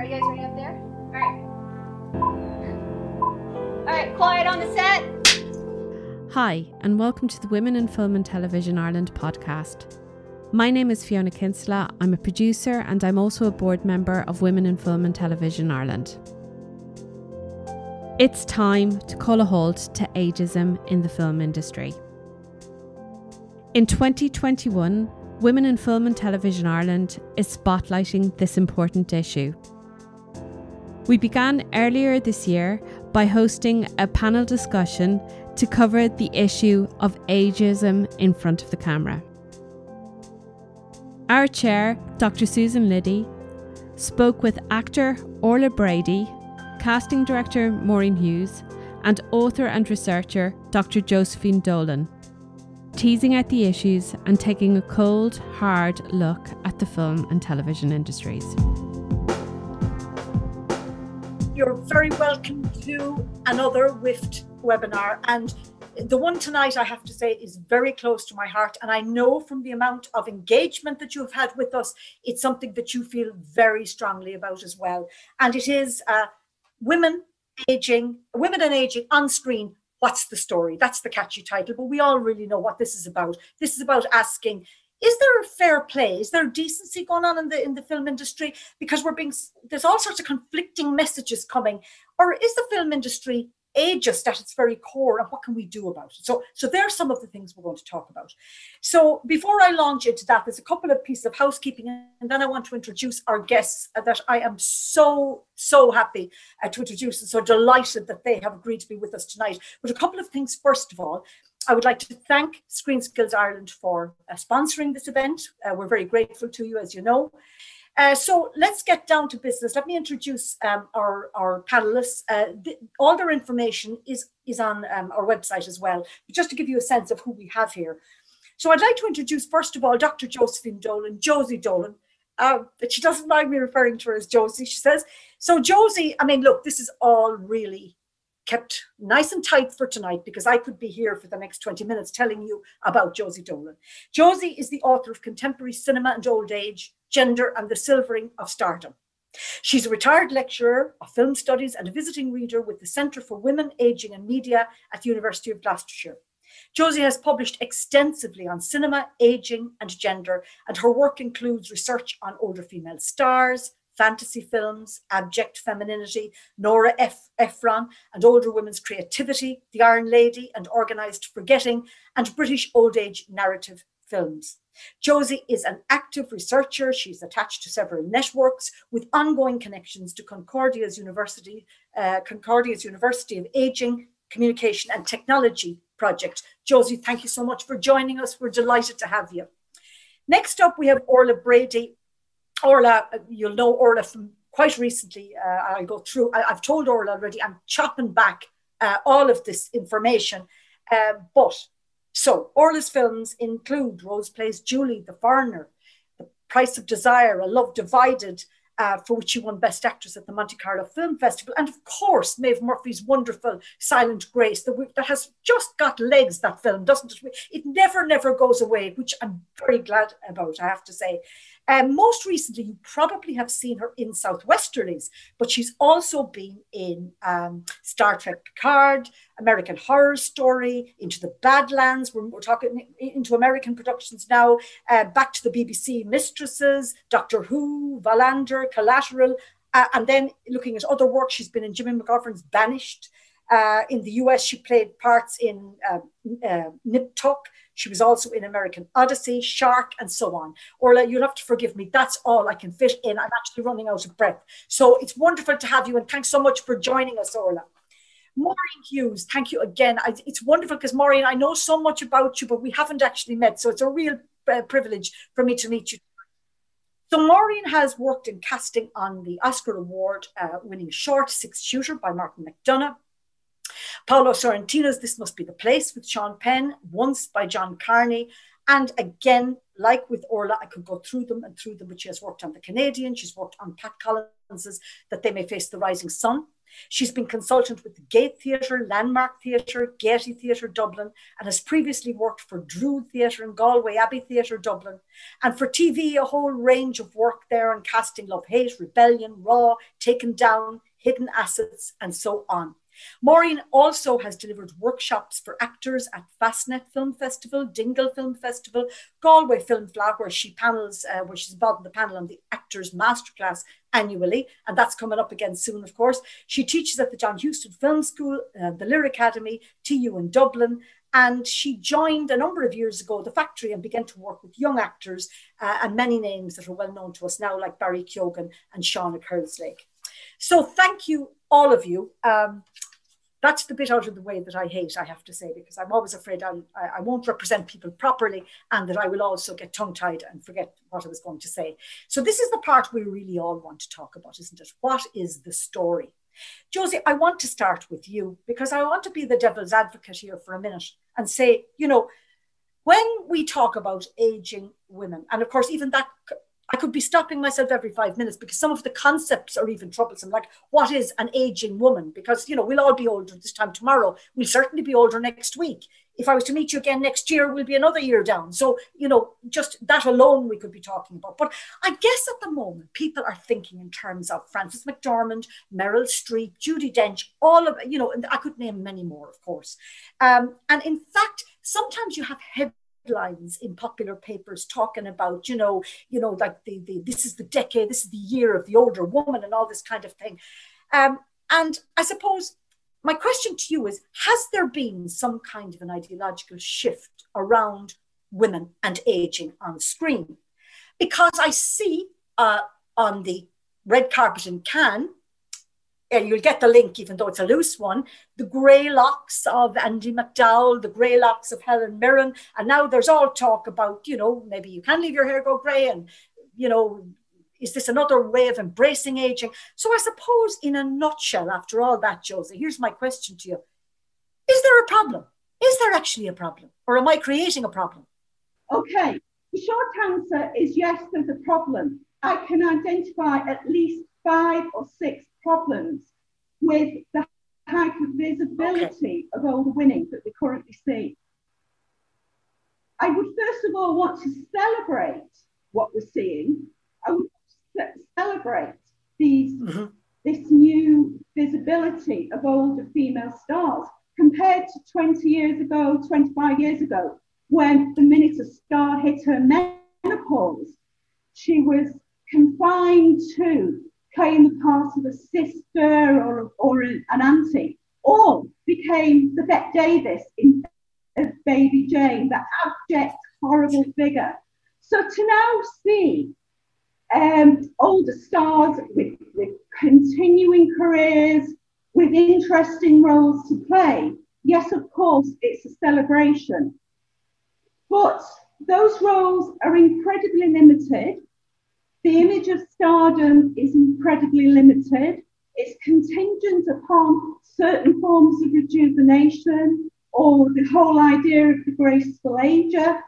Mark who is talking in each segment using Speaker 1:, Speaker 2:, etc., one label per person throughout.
Speaker 1: Are you guys ready up there? All right. All right, quiet on the set.
Speaker 2: Hi, and welcome to the Women in Film and Television Ireland podcast. My name is Fiona Kinsella. I'm a producer and I'm also a board member of Women in Film and Television Ireland. It's time to call a halt to ageism in the film industry. In 2021, Women in Film and Television Ireland is spotlighting this important issue. We began earlier this year by hosting a panel discussion to cover the issue of ageism in front of the camera. Our chair, Dr. Susan Liddy, spoke with actor Orla Brady, casting director Maureen Hughes, and author and researcher Dr. Josephine Dolan teasing out the issues and taking a cold, hard look at the film and television industries.
Speaker 3: You're very welcome to another WIFT webinar. And the one tonight, I have to say, is very close to my heart. And I know from the amount of engagement that you've had with us, it's something that you feel very strongly about as well. And it is uh, women aging, women and aging on screen what's the story? That's the catchy title, but we all really know what this is about. This is about asking, is there a fair play? Is there decency going on in the in the film industry? Because we're being there's all sorts of conflicting messages coming. Or is the film industry ageist at its very core and what can we do about it so so there are some of the things we're going to talk about so before i launch into that there's a couple of pieces of housekeeping and then i want to introduce our guests that i am so so happy uh, to introduce and so delighted that they have agreed to be with us tonight but a couple of things first of all I would like to thank Screen Skills Ireland for uh, sponsoring this event. Uh, we're very grateful to you, as you know. Uh, so let's get down to business. Let me introduce um, our, our panelists. Uh, the, all their information is, is on um, our website as well, but just to give you a sense of who we have here. So I'd like to introduce, first of all, Dr. Josephine Dolan, Josie Dolan, uh, but she doesn't mind me referring to her as Josie, she says. So Josie, I mean, look, this is all really kept nice and tight for tonight because I could be here for the next 20 minutes telling you about Josie Dolan. Josie is the author of Contemporary Cinema and Old Age, Gender and the Silvering of Stardom. She's a retired lecturer of film studies and a visiting reader with the Centre for Women, Aging and Media at the University of Gloucestershire. Josie has published extensively on cinema, aging, and gender, and her work includes research on older female stars, fantasy films, abject femininity, Nora F. Ephron, and older women's creativity, The Iron Lady, and Organised Forgetting, and British old age narrative films. Josie is an active researcher. She's attached to several networks with ongoing connections to Concordia's University, uh, Concordia's University of Aging, Communication and Technology project. Josie, thank you so much for joining us. We're delighted to have you. Next up, we have Orla Brady. Orla, you'll know Orla from quite recently. Uh, I'll go through, I, have told Orla already, I'm chopping back uh, all of this information. Uh, but so, Orla's films include Rose Plays Julie, The Foreigner, The Price of Desire, A Love Divided, uh, for which she won Best Actress at the Monte Carlo Film Festival, and of course, Maeve Murphy's wonderful Silent Grace, that, that has just got legs, that film, doesn't it? It never, never goes away, which I'm very glad about, I have to say. Um, most recently, you probably have seen her in South Westerlies, but she's also been in um, Star Trek Picard, American Horror Story, Into the Badlands. We're, we're talking into American productions now. Uh, back to the BBC Mistresses, Doctor Who, Wallander, Collateral. Uh, and then looking at other work, she's been in Jimmy McGovern's Banished. Uh, in the US, she played parts in uh, uh, Nip Tuck. She was also in American Odyssey, Shark, and so on. Orla, you'll have to forgive me. That's all I can fit in. I'm actually running out of breath. So it's wonderful to have you, and thanks so much for joining us, Orla. Maureen Hughes, thank you again. I, it's wonderful because Maureen, I know so much about you, but we haven't actually met. So it's a real uh, privilege for me to meet you. So Maureen has worked in casting on the Oscar Award uh, winning short Six Shooter by Martin McDonagh. Paolo Sorrentino's This Must Be the Place with Sean Penn, Once by John Carney. And again, like with Orla, I could go through them and through them, but she has worked on The Canadian, she's worked on Pat Collins's That They May Face the Rising Sun. She's been consultant with the Gate Theatre, Landmark Theatre, Gaiety Theatre Dublin, and has previously worked for Druid Theatre and Galway Abbey Theatre Dublin. And for TV, a whole range of work there on casting Love Hate, Rebellion, Raw, Taken Down, Hidden Assets, and so on. Maureen also has delivered workshops for actors at Fastnet Film Festival, Dingle Film Festival, Galway Film Fleadh, where she panels, uh, where she's involved in the panel on the Actors Masterclass annually, and that's coming up again soon, of course. She teaches at the John Huston Film School, uh, the Lir Academy, TU in Dublin, and she joined a number of years ago the factory and began to work with young actors uh, and many names that are well known to us now, like Barry Keoghan and Seána Kerslake. So thank you, all of you. Um, that's the bit out of the way that I hate, I have to say, because I'm always afraid I'll, I, I won't represent people properly and that I will also get tongue tied and forget what I was going to say. So, this is the part we really all want to talk about, isn't it? What is the story? Josie, I want to start with you because I want to be the devil's advocate here for a minute and say, you know, when we talk about aging women, and of course, even that I could be stopping myself every five minutes because some of the concepts are even troublesome. Like, what is an aging woman? Because, you know, we'll all be older this time tomorrow. We'll certainly be older next week. If I was to meet you again next year, we'll be another year down. So, you know, just that alone we could be talking about. But I guess at the moment, people are thinking in terms of Frances McDormand, Meryl Streep, Judi Dench, all of, you know, I could name many more, of course. Um, and in fact, sometimes you have heavy headlines in popular papers talking about, you know, you know, like the, the this is the decade, this is the year of the older woman and all this kind of thing. Um, and I suppose my question to you is Has there been some kind of an ideological shift around women and aging on screen? Because I see uh, on the red carpet in Cannes, you'll get the link, even though it's a loose one, the grey locks of Andie MacDowell, the grey locks of Helen Mirren. And now there's all talk about, you know, maybe you can leave your hair go grey and, you know, is this another way of embracing aging? So I suppose, in a nutshell, after all that, Josie, here's my question to you. Is there a problem? Is there actually a problem? Or am I creating a problem?
Speaker 4: Okay, the short answer is yes, there's a problem. I can identify at least five or six problems with the of visibility okay. of older women that we currently see. I would first of all want to celebrate what we're seeing. I would celebrate these, mm-hmm. this new visibility of older female stars compared to 20 years ago, 25 years ago, when the minute a star hit her menopause, she was confined to playing the part of a sister or, or an auntie, or became the Bette Davis in Baby Jane, that abject, horrible figure. So to now see um, older stars with, with continuing careers, with interesting roles to play, yes, of course, it's a celebration. But those roles are incredibly limited the image of stardom is incredibly limited. It's contingent upon certain forms of rejuvenation or the whole idea of the graceful ager.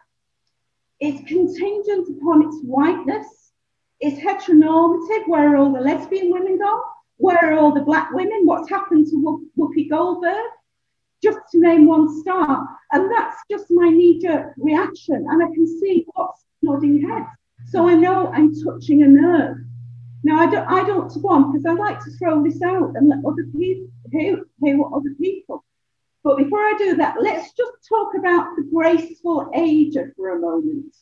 Speaker 4: It's contingent upon its whiteness. It's heteronormative. Where are all the lesbian women gone? Where are all the black women? What's happened to Whoopi Goldberg? Just to name one star. And that's just my knee jerk reaction. And I can see what's nodding heads. So I know I'm touching a nerve. Now I don't I don't want because I like to throw this out and let other people hear, hear what other people. But before I do that, let's just talk about the graceful ager for a moment.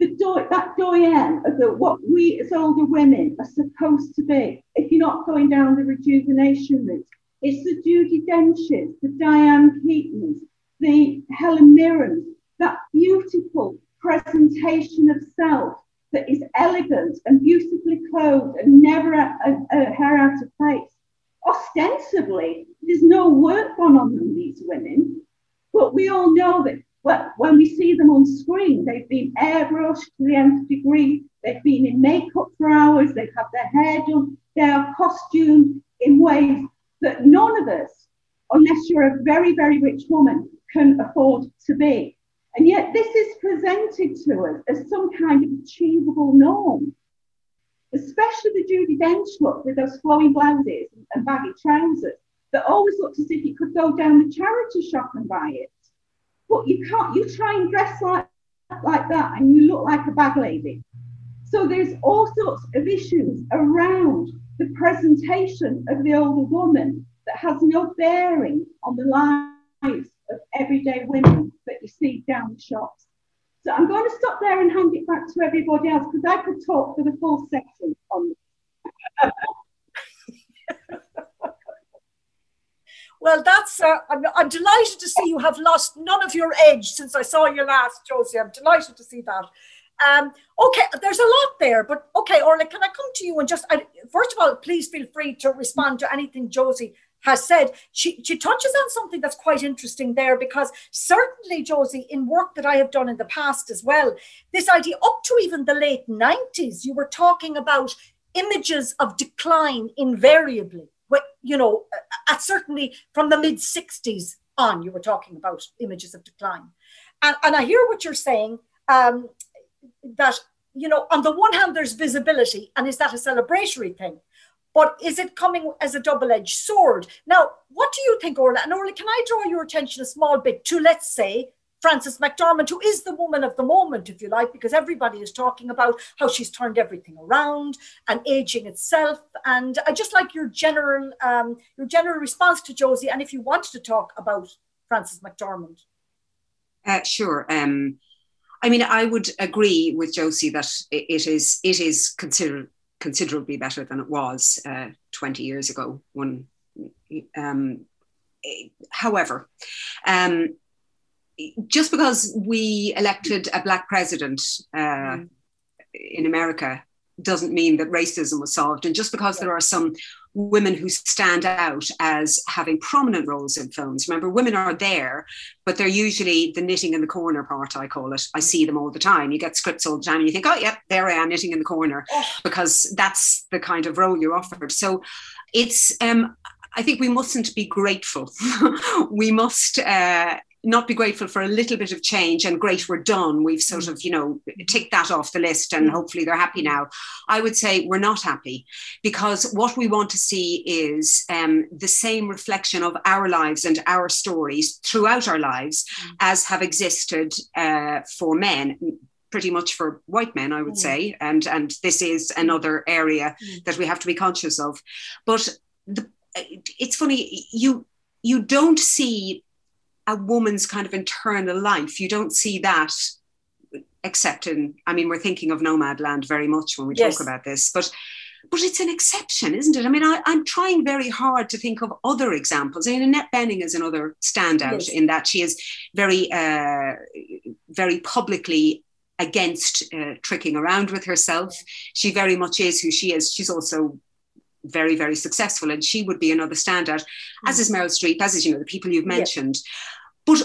Speaker 4: The do- that doyen of the, what we as older women are supposed to be, if you're not going down the rejuvenation route. It's the Judi Denches, the Diane Keatons, the Helen Mirrens, that beautiful presentation of self that is elegant and beautifully clothed and never a, a, a hair out of place. Ostensibly, there's no work gone on these women, but we all know that well, when we see them on screen, they've been airbrushed to the nth degree, they've been in makeup for hours, they've their hair done, they are costumed in ways that none of us, unless you're a very, very rich woman, can afford to be. And yet, this is presented to us as some kind of achievable norm. especially the Judi Dench look with those flowing blouses and baggy trousers that always looked as if you could go down the charity shop and buy it. But you can't, you try and dress like, like that and you look like a bag lady. So there's all sorts of issues around the presentation of the older woman that has no bearing on the lives of everyday women that you see down the shops. So I'm going to stop there and hand it back to everybody else because I could talk for the full section on this.
Speaker 3: Well, that's, uh, I'm, I'm, delighted to see you have lost none of your edge since I saw you last, Josie. I'm delighted to see that. Um, okay, there's a lot there, but okay, Orla, can I come to you and just, I, first of all, please feel free to respond to anything Josie has said. She, she touches on something that's quite interesting there because certainly, Josie, in work that I have done in the past as well, this idea up to even the late 90s, you were talking about images of decline invariably. You know, at certainly from the mid 60s on, you were talking about images of decline. And, and I hear what you're saying. Um, that you know on the one hand there's visibility and is that a celebratory thing but is it coming as a double-edged sword? Now what do you think orla? And orla can i draw your attention a small bit to let's say frances mcdormand who is the woman of the moment if you like because everybody is talking about how she's turned everything around and aging itself. And i just like your general um, your general response to josie and if you wanted to talk about frances mcdormand.
Speaker 5: Uh, sure um, I mean, I would agree with Josie that it is it is consider, considerably better than it was uh, 20 years ago. When, um, however, um, just because we elected a black president uh, mm. in America doesn't mean that racism was solved. And just because there are some women who stand out as having prominent roles in films. Remember, women are there, but they're usually the knitting in the corner part, I call it. I see them all the time. You get scripts all the time and you think, oh, yeah, there I am knitting in the corner, oh. because that's the kind of role you're offered. So it's, um, I think we mustn't be grateful. we must uh, not be grateful for a little bit of change and great we're done. We've sort of you know ticked that off the list and hopefully they're happy now. I would say we're not happy because what we want to see is um, the same reflection of our lives and our stories throughout our lives mm. as have existed uh, for men pretty much for white men i would mm. say. And and this is another area mm. that we have to be conscious of. But the, it's funny you you don't see a woman's kind of internal life. You don't see that except in, I mean, we're thinking of Nomadland very much when we yes. talk about this, but but it's an exception, isn't it? I mean, I, am trying very hard to think of other examples. I mean, Annette Bening is another standout yes. in that she is very, uh, very publicly against uh, tricking around with herself. She very much is who she is. She's also very, very successful, and she would be another standout, mm. as is Meryl Streep, as is, you know, the people you've mentioned. But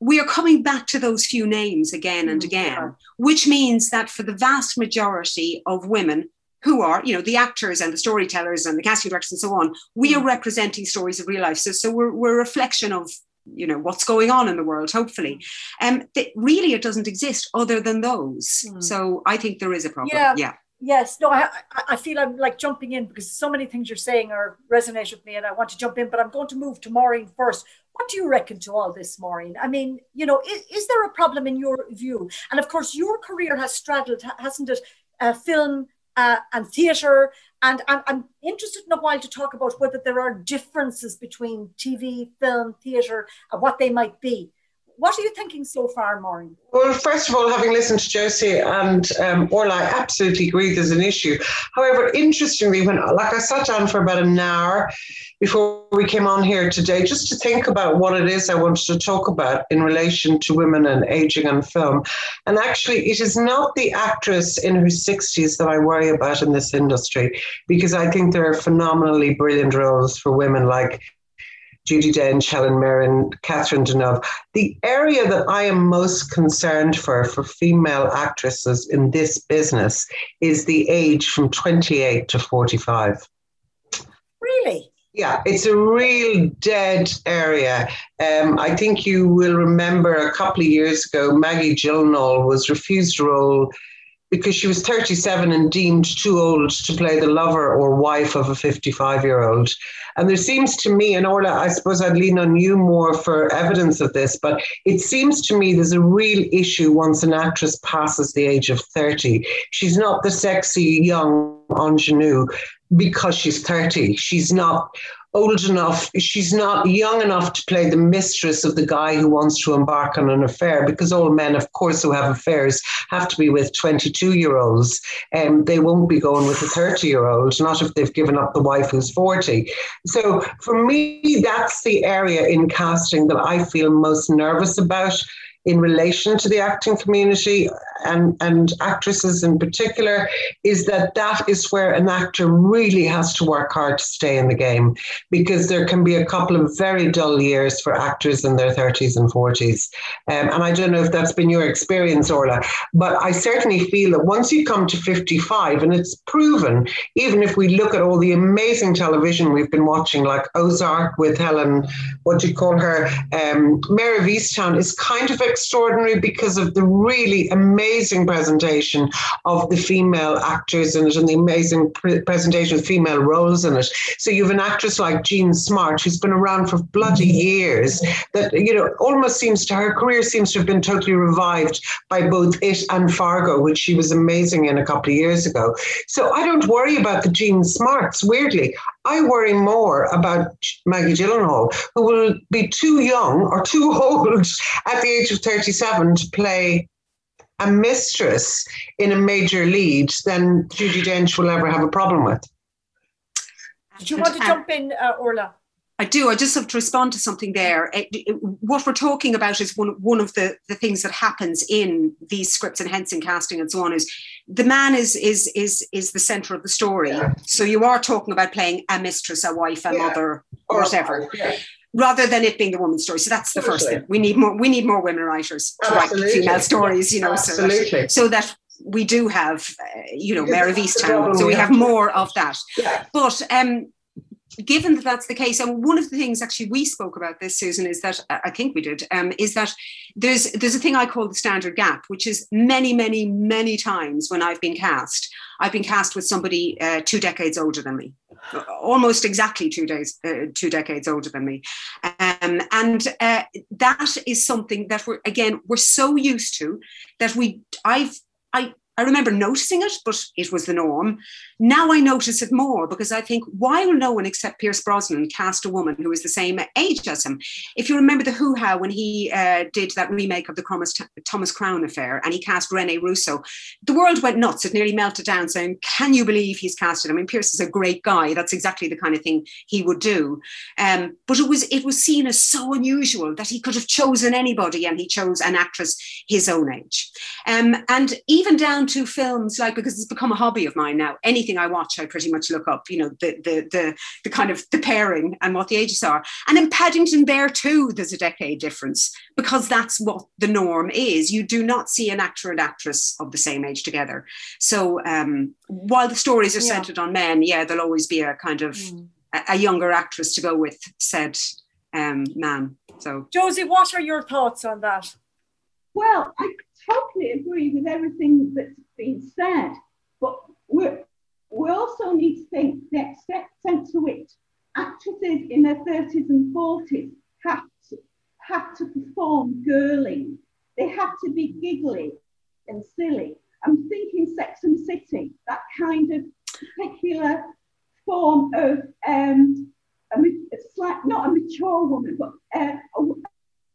Speaker 5: we are coming back to those few names again and mm, again, yeah. which means that for the vast majority of women who are, you know, the actors and the storytellers and the casting directors and so on, we are mm. representing stories of real life. So, so we're, we're a reflection of you know what's going on in the world hopefully um really it doesn't exist other than those mm. so i think there is a problem yeah yeah
Speaker 3: Yes, no, I, I feel I'm like jumping in because so many things you're saying are resonate with me and I want to jump in, but I'm going to move to Maureen first. What do you reckon to all this, Maureen? I mean, you know, is, is there a problem in your view? And of course, your career has straddled, hasn't it, uh, film uh, and theatre. And I'm, I'm interested in a while to talk about whether there are differences between TV, film, theatre, and what they might be. What are you thinking so far, Maureen?
Speaker 6: Well, first of all, having listened to Josie and um, Orla, I absolutely agree there's an issue. However, interestingly, when like I sat down for about an hour before we came on here today, just to think about what it is I wanted to talk about in relation to women and aging on film. And actually, it is not the actress in her 60s that I worry about in this industry, because I think there are phenomenally brilliant roles for women like Judi Dench, Helen Mirren, Catherine Deneuve. The area that I am most concerned for for female actresses in this business is the age from 28 to 45.
Speaker 3: Really?
Speaker 6: Yeah, it's a real dead area. Um, I think you will remember a couple of years ago, Maggie Gyllenhaal was refused a role because she was 37 and deemed too old to play the lover or wife of a 55 year old. And there seems to me, and Orla, I suppose I'd lean on you more for evidence of this, but it seems to me there's a real issue once an actress passes the age of 30. She's not the sexy young ingenue because she's 30. She's not old enough, she's not young enough to play the mistress of the guy who wants to embark on an affair because all men, of course, who have affairs have to be with 22 year olds. And um, they won't be going with a 30 year old, not if they've given up the wife who's 40. So for me, that's the area in casting that I feel most nervous about in relation to the acting community and, and actresses in particular is that that is where an actor really has to work hard to stay in the game because there can be a couple of very dull years for actors in their 30s and 40s. Um, and I don't know if that's been your experience, Orla, but I certainly feel that once you come to 55, and it's proven, even if we look at all the amazing television we've been watching, like Ozark with Helen, what do you call her? Um, Mare of Easttown is kind of extraordinary because of the really amazing presentation of the female actors in it and the amazing pre- presentation of female roles in it. So you have an actress like Jean Smart, who's been around for bloody mm-hmm. years, that, you know, almost seems to her career seems to have been totally revived by both it and Fargo, which she was amazing in a couple of years ago. So I don't worry about the Jean Smarts, weirdly. I worry more about Maggie Gyllenhaal, who will be too young or too old at the age of 37 to play a mistress in a major lead than Judi Dench will ever have a problem with.
Speaker 3: Do you want to jump in, uh, Orla?
Speaker 5: I do. I just have to respond to something there. It, it, what we're talking about is one, one of the, the things that happens in these scripts and hence in casting and so on is the man is is is is the center of the story. Yeah. So you are talking about playing a mistress, a wife, a yeah. mother, or whatever. Yeah. Rather than it being the woman's story, so that's the first thing. We need more. We need more women writers to Absolutely. write female stories. You know, Absolutely. so that, so that we do have, uh, you know, Mare of Easttown. So we have more of that. But um, given that that's the case, and one of the things actually we spoke about this, Susan, is that I think we did, um, is that there's there's a thing I call the standard gap, which is many, many, many times when I've been cast, I've been cast with somebody uh, two decades older than me, almost exactly two days, uh, two decades older than me, um, and uh, that is something that we're again we're so used to that we I've I I remember noticing it, but it was the norm. Now I notice it more because I think, why will no one except Pierce Brosnan cast a woman who is the same age as him? If you remember the Hoo Ha when he uh, did that remake of the Thomas, Thomas Crown affair and he cast Rene Russo, the world went nuts. It nearly melted down saying, Can you believe he's casted? I mean, Pierce is a great guy. That's exactly the kind of thing he would do. Um, but it was it was seen as so unusual that he could have chosen anybody and he chose an actress his own age. Um, and even down to films like because it's become a hobby of mine now. Anything I watch, I pretty much look up, you know, the the the, the kind of the pairing and what the ages are. And in Paddington Bear too, there's a decade difference because that's what the norm is. You do not see an actor and actress of the same age together. So um, while the stories are yeah. centered on men, yeah, there'll always be a kind of mm. a, a, younger actress to go with said um, man. So
Speaker 3: Josie, what are your thoughts on that?
Speaker 4: Well, I totally agree with everything that's been said, but we we also need to think the extent to which actresses in their 30s and 40s have to, have to perform girling. They have to be giggly and silly. I'm thinking Sex and City, that kind of particular form of um, a, a slight, not a mature woman, but uh, a,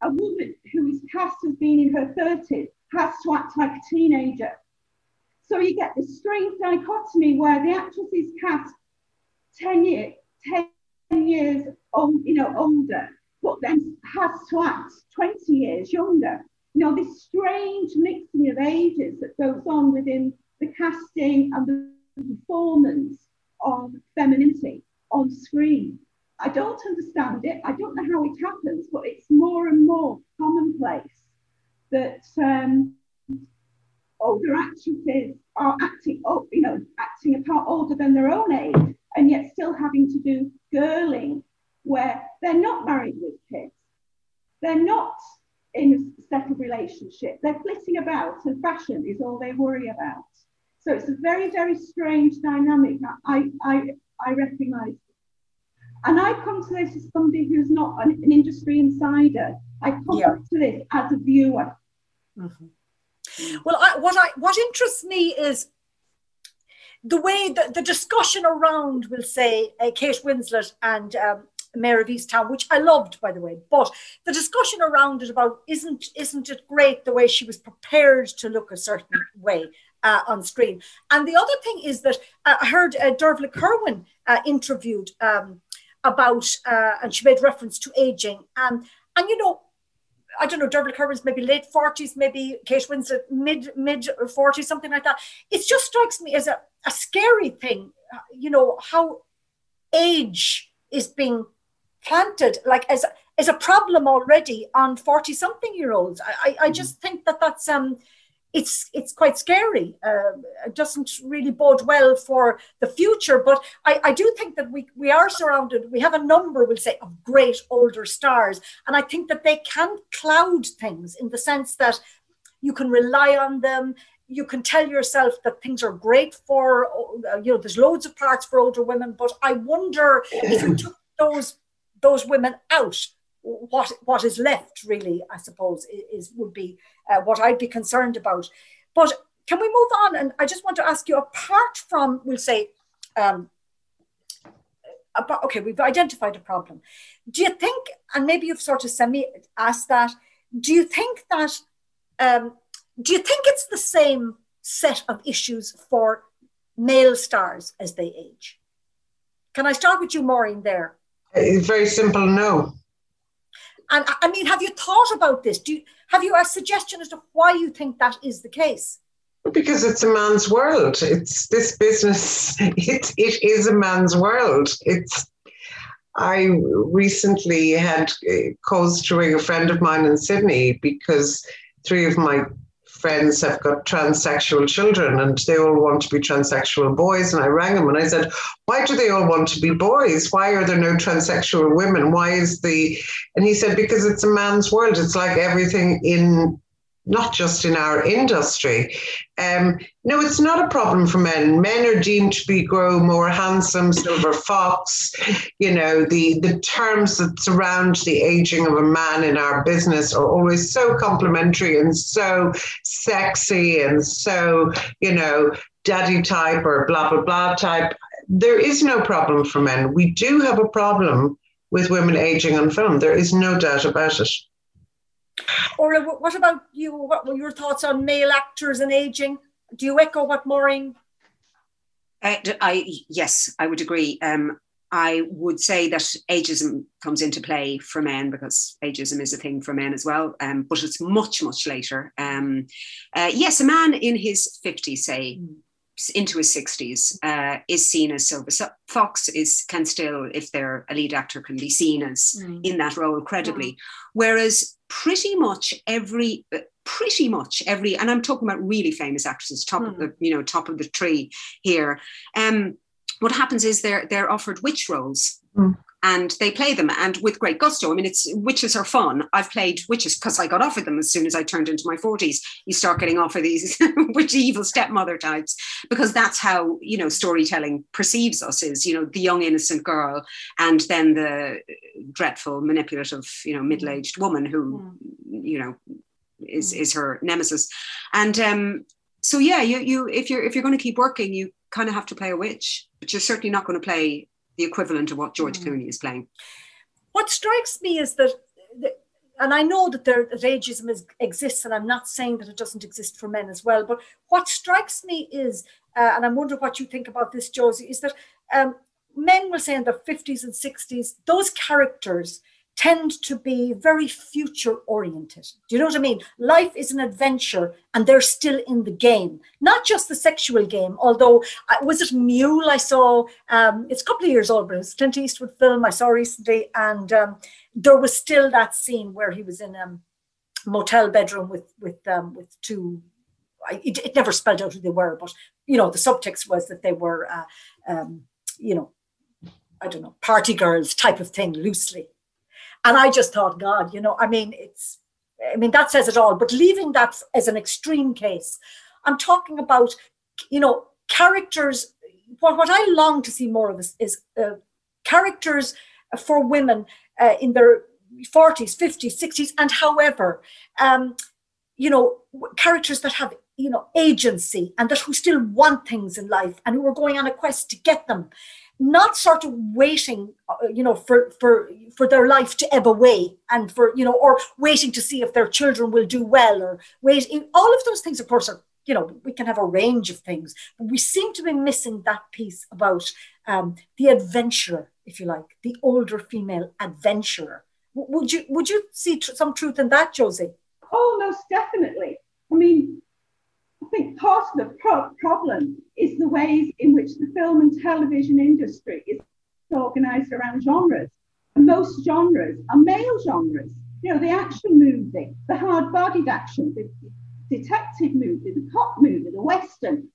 Speaker 4: a woman who is cast as being in her 30s has to act like a teenager. So you get this strange dichotomy where the actress is cast 10, year, 10 years old, you know, older, but then has to act 20 years younger. You know, this strange mixing of ages that goes on within the casting and the performance of femininity on screen. I don't understand it. I don't know how it happens, but it's more and more commonplace that um, older actresses are acting, oh, you know, acting a part older than their own age, and yet still having to do girling, where they're not married with kids, they're not in a settled relationship, they're flitting about, and fashion is all they worry about. So it's a very, very strange dynamic. I, I, I recognise. And I come to this as somebody who's not an, an industry insider. I come yeah. to this as a viewer.
Speaker 3: Mm-hmm. Well, I, what I what interests me is the way that the discussion around, we'll say, uh, Kate Winslet and um, Mare of Easttown, which I loved, by the way. But the discussion around it about isn't isn't it great the way she was prepared to look a certain way uh, on screen? And the other thing is that uh, I heard uh, Dervla Kirwan uh, interviewed um, about, uh, and she made reference to aging, and and you know. I don't know, Dervla Kirwan's maybe late 40s, maybe Kate Winslet mid mid 40s, something like that. It just strikes me as a, a scary thing, uh, you know, how age is being planted like as as a problem already on 40 something year olds I, I, I mm-hmm. just think that that's um it's it's quite scary. Uh, it doesn't really bode well for the future but I, I do think that we we are surrounded we have a number we'll say of great older stars and i think that they can cloud things in the sense that you can rely on them you can tell yourself that things are great for uh, you know there's loads of parts for older women but i wonder if you took those those women out, what what is left really, I suppose, is, would be uh, what I'd be concerned about. But can we move on? And I just want to ask you, apart from, we'll say, um, about, okay, we've identified a problem. Do you think, and maybe you've sort of semi asked that, do you think that, um, do you think it's the same set of issues for male stars as they age? Can I start with you, Maureen, there?
Speaker 6: It's very simple no.
Speaker 3: And I mean, have you thought about this? Do you, have you a suggestion as to why you think that is the case?
Speaker 6: Because it's a man's world. It's this business. It it is a man's world. It's. I recently had eh, cause to ring a friend of mine in Sydney because three of my friends have got transsexual children and they all want to be transsexual boys. And I rang him and I said, Why do they all want to be boys? Why are there no transsexual women? Why is the. And he said, Because it's a man's world. It's like everything in not just in our industry. Um, no, it's not a problem for men. Men are deemed to be grow more handsome, silver fox. You know, the the terms that surround the aging of a man in our business are always so complimentary and so sexy and so, you know, daddy type or blah blah blah type. There is no problem for men. We do have a problem with women aging on film. There is no doubt about it.
Speaker 3: Or what about you? What were your thoughts on male actors and aging? Do you echo what Maureen?
Speaker 5: Uh, I yes, I would agree. Um, I would say that ageism comes into play for men because ageism is a thing for men as well, um, but it's much, much later. Um, uh, yes, a man in his 50s, say, mm. into his 60s, uh, is seen as silver. So Fox is can still, if they're a lead actor, can be seen as mm. in that role credibly. Mm. Whereas pretty much every pretty much every and i'm talking about really famous actresses top mm. of hmm. the you know top of the tree here um what happens is they're they're offered witch roles mm. And they play them and with great gusto i mean it's witches are fun i've played witches because i got offered them as soon as i turned into my 40s you start getting offered these witch evil stepmother types because that's how you know storytelling perceives us is you know the young innocent girl and then the dreadful manipulative you know middle-aged woman who mm. you know is mm. is her nemesis and um so yeah you you if you're if you're going to keep working you kind of have to play a witch but you're certainly not going to play the equivalent of what george mm. clooney is playing
Speaker 3: what strikes me is that, and I know that there that ageism is, exists, and I'm not saying that it doesn't exist for men as well. But what strikes me is, uh, and I wonder what you think about this, Josie, is that um, men will say in their 50s and 60s, those characters tend to be very future oriented. Do you know what I mean? Life is an adventure and they're still in the game, not just the sexual game. Although, uh, was it Mule I saw? Um, it's a couple of years old, but it's Clint Eastwood film I saw recently. And um, there was still that scene where he was in a motel bedroom with, with, um, with two. It, it, never spelled out who they were, but you know the subtext was that they were, uh, um, you know, I don't know, party girls type of thing, loosely and I just thought, God, you know, I mean, it's, I mean, that says it all. But leaving that as an extreme case, I'm talking about you know, characters. What what I long to see more of is, is uh, characters for women uh, in their 40s, 50s, 60s, and however, um, you know, characters that have you know agency and that who still want things in life and who are going on a quest to get them not sort of waiting uh, you know for for for their life to ebb away and for you know or waiting to see if their children will do well or wait all of those things of course are you know we can have a range of things but we seem to be missing that piece about um, the adventurer if you like the older female adventurer. Would you would you see tr- some truth in that josie?
Speaker 4: Oh most definitely. I mean think part of the pro- problem is the ways in which the film and television industry is organized around genres. And most genres are male genres. You know, the action movie, the hard bodied action, the detective movie, the cop movie, the western.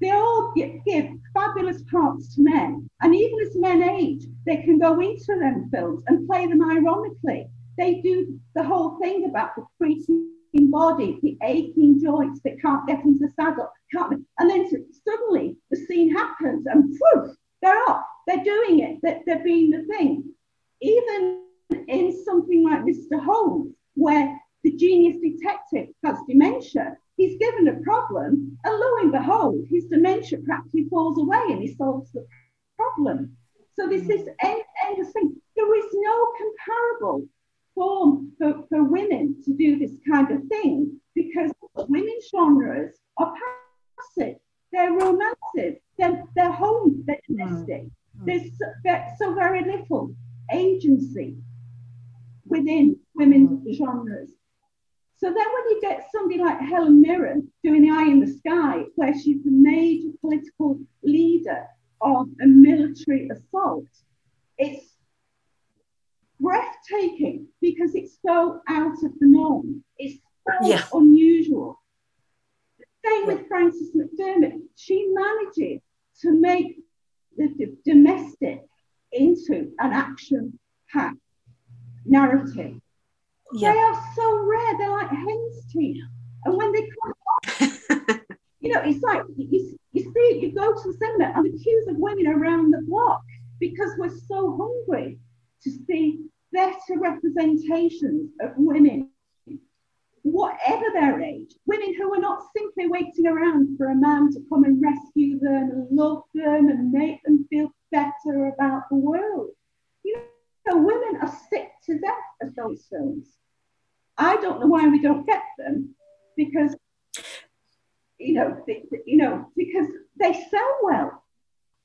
Speaker 4: They all give fabulous parts to men. And even as men age, they can go into them films and play them ironically. They do the whole thing about the creaking body, the aching joints that can't get into the saddle, can't, and then suddenly the scene happens and poof, they're off. They're doing it. They're, they're being the thing. Even in something like Mr. Holmes, where the genius detective has dementia, he's given a problem, and lo and behold, his dementia practically falls away and he solves the problem. So this is endless thing. There is no comparable form for, for women to do this kind of thing because women's genres are passive, they're romantic, they're, they're home, they're hmm. domestic. Mm. There's, so, there's so very little agency within women's mm. genres. So then when you get somebody like Helen Mirren doing The Eye in the Sky, where she's the major political leader of a military assault, it's breathtaking because it's so out of the norm. It's so yeah. unusual. Same with Frances McDermott. She manages to make the d- domestic into an action packed narrative. Yeah. They are so rare. They're like hen's teeth. And when they come off, you know, it's like you, you see, you go to the cinema and the queues of women around the block because we're so hungry to see better representations of women, whatever their age, women who are not simply waiting around for a man to come and rescue them and love them and make them feel better about the world. You know, women are sick to death of those films. I don't know why we don't get them because, you know, they, you know, because they sell well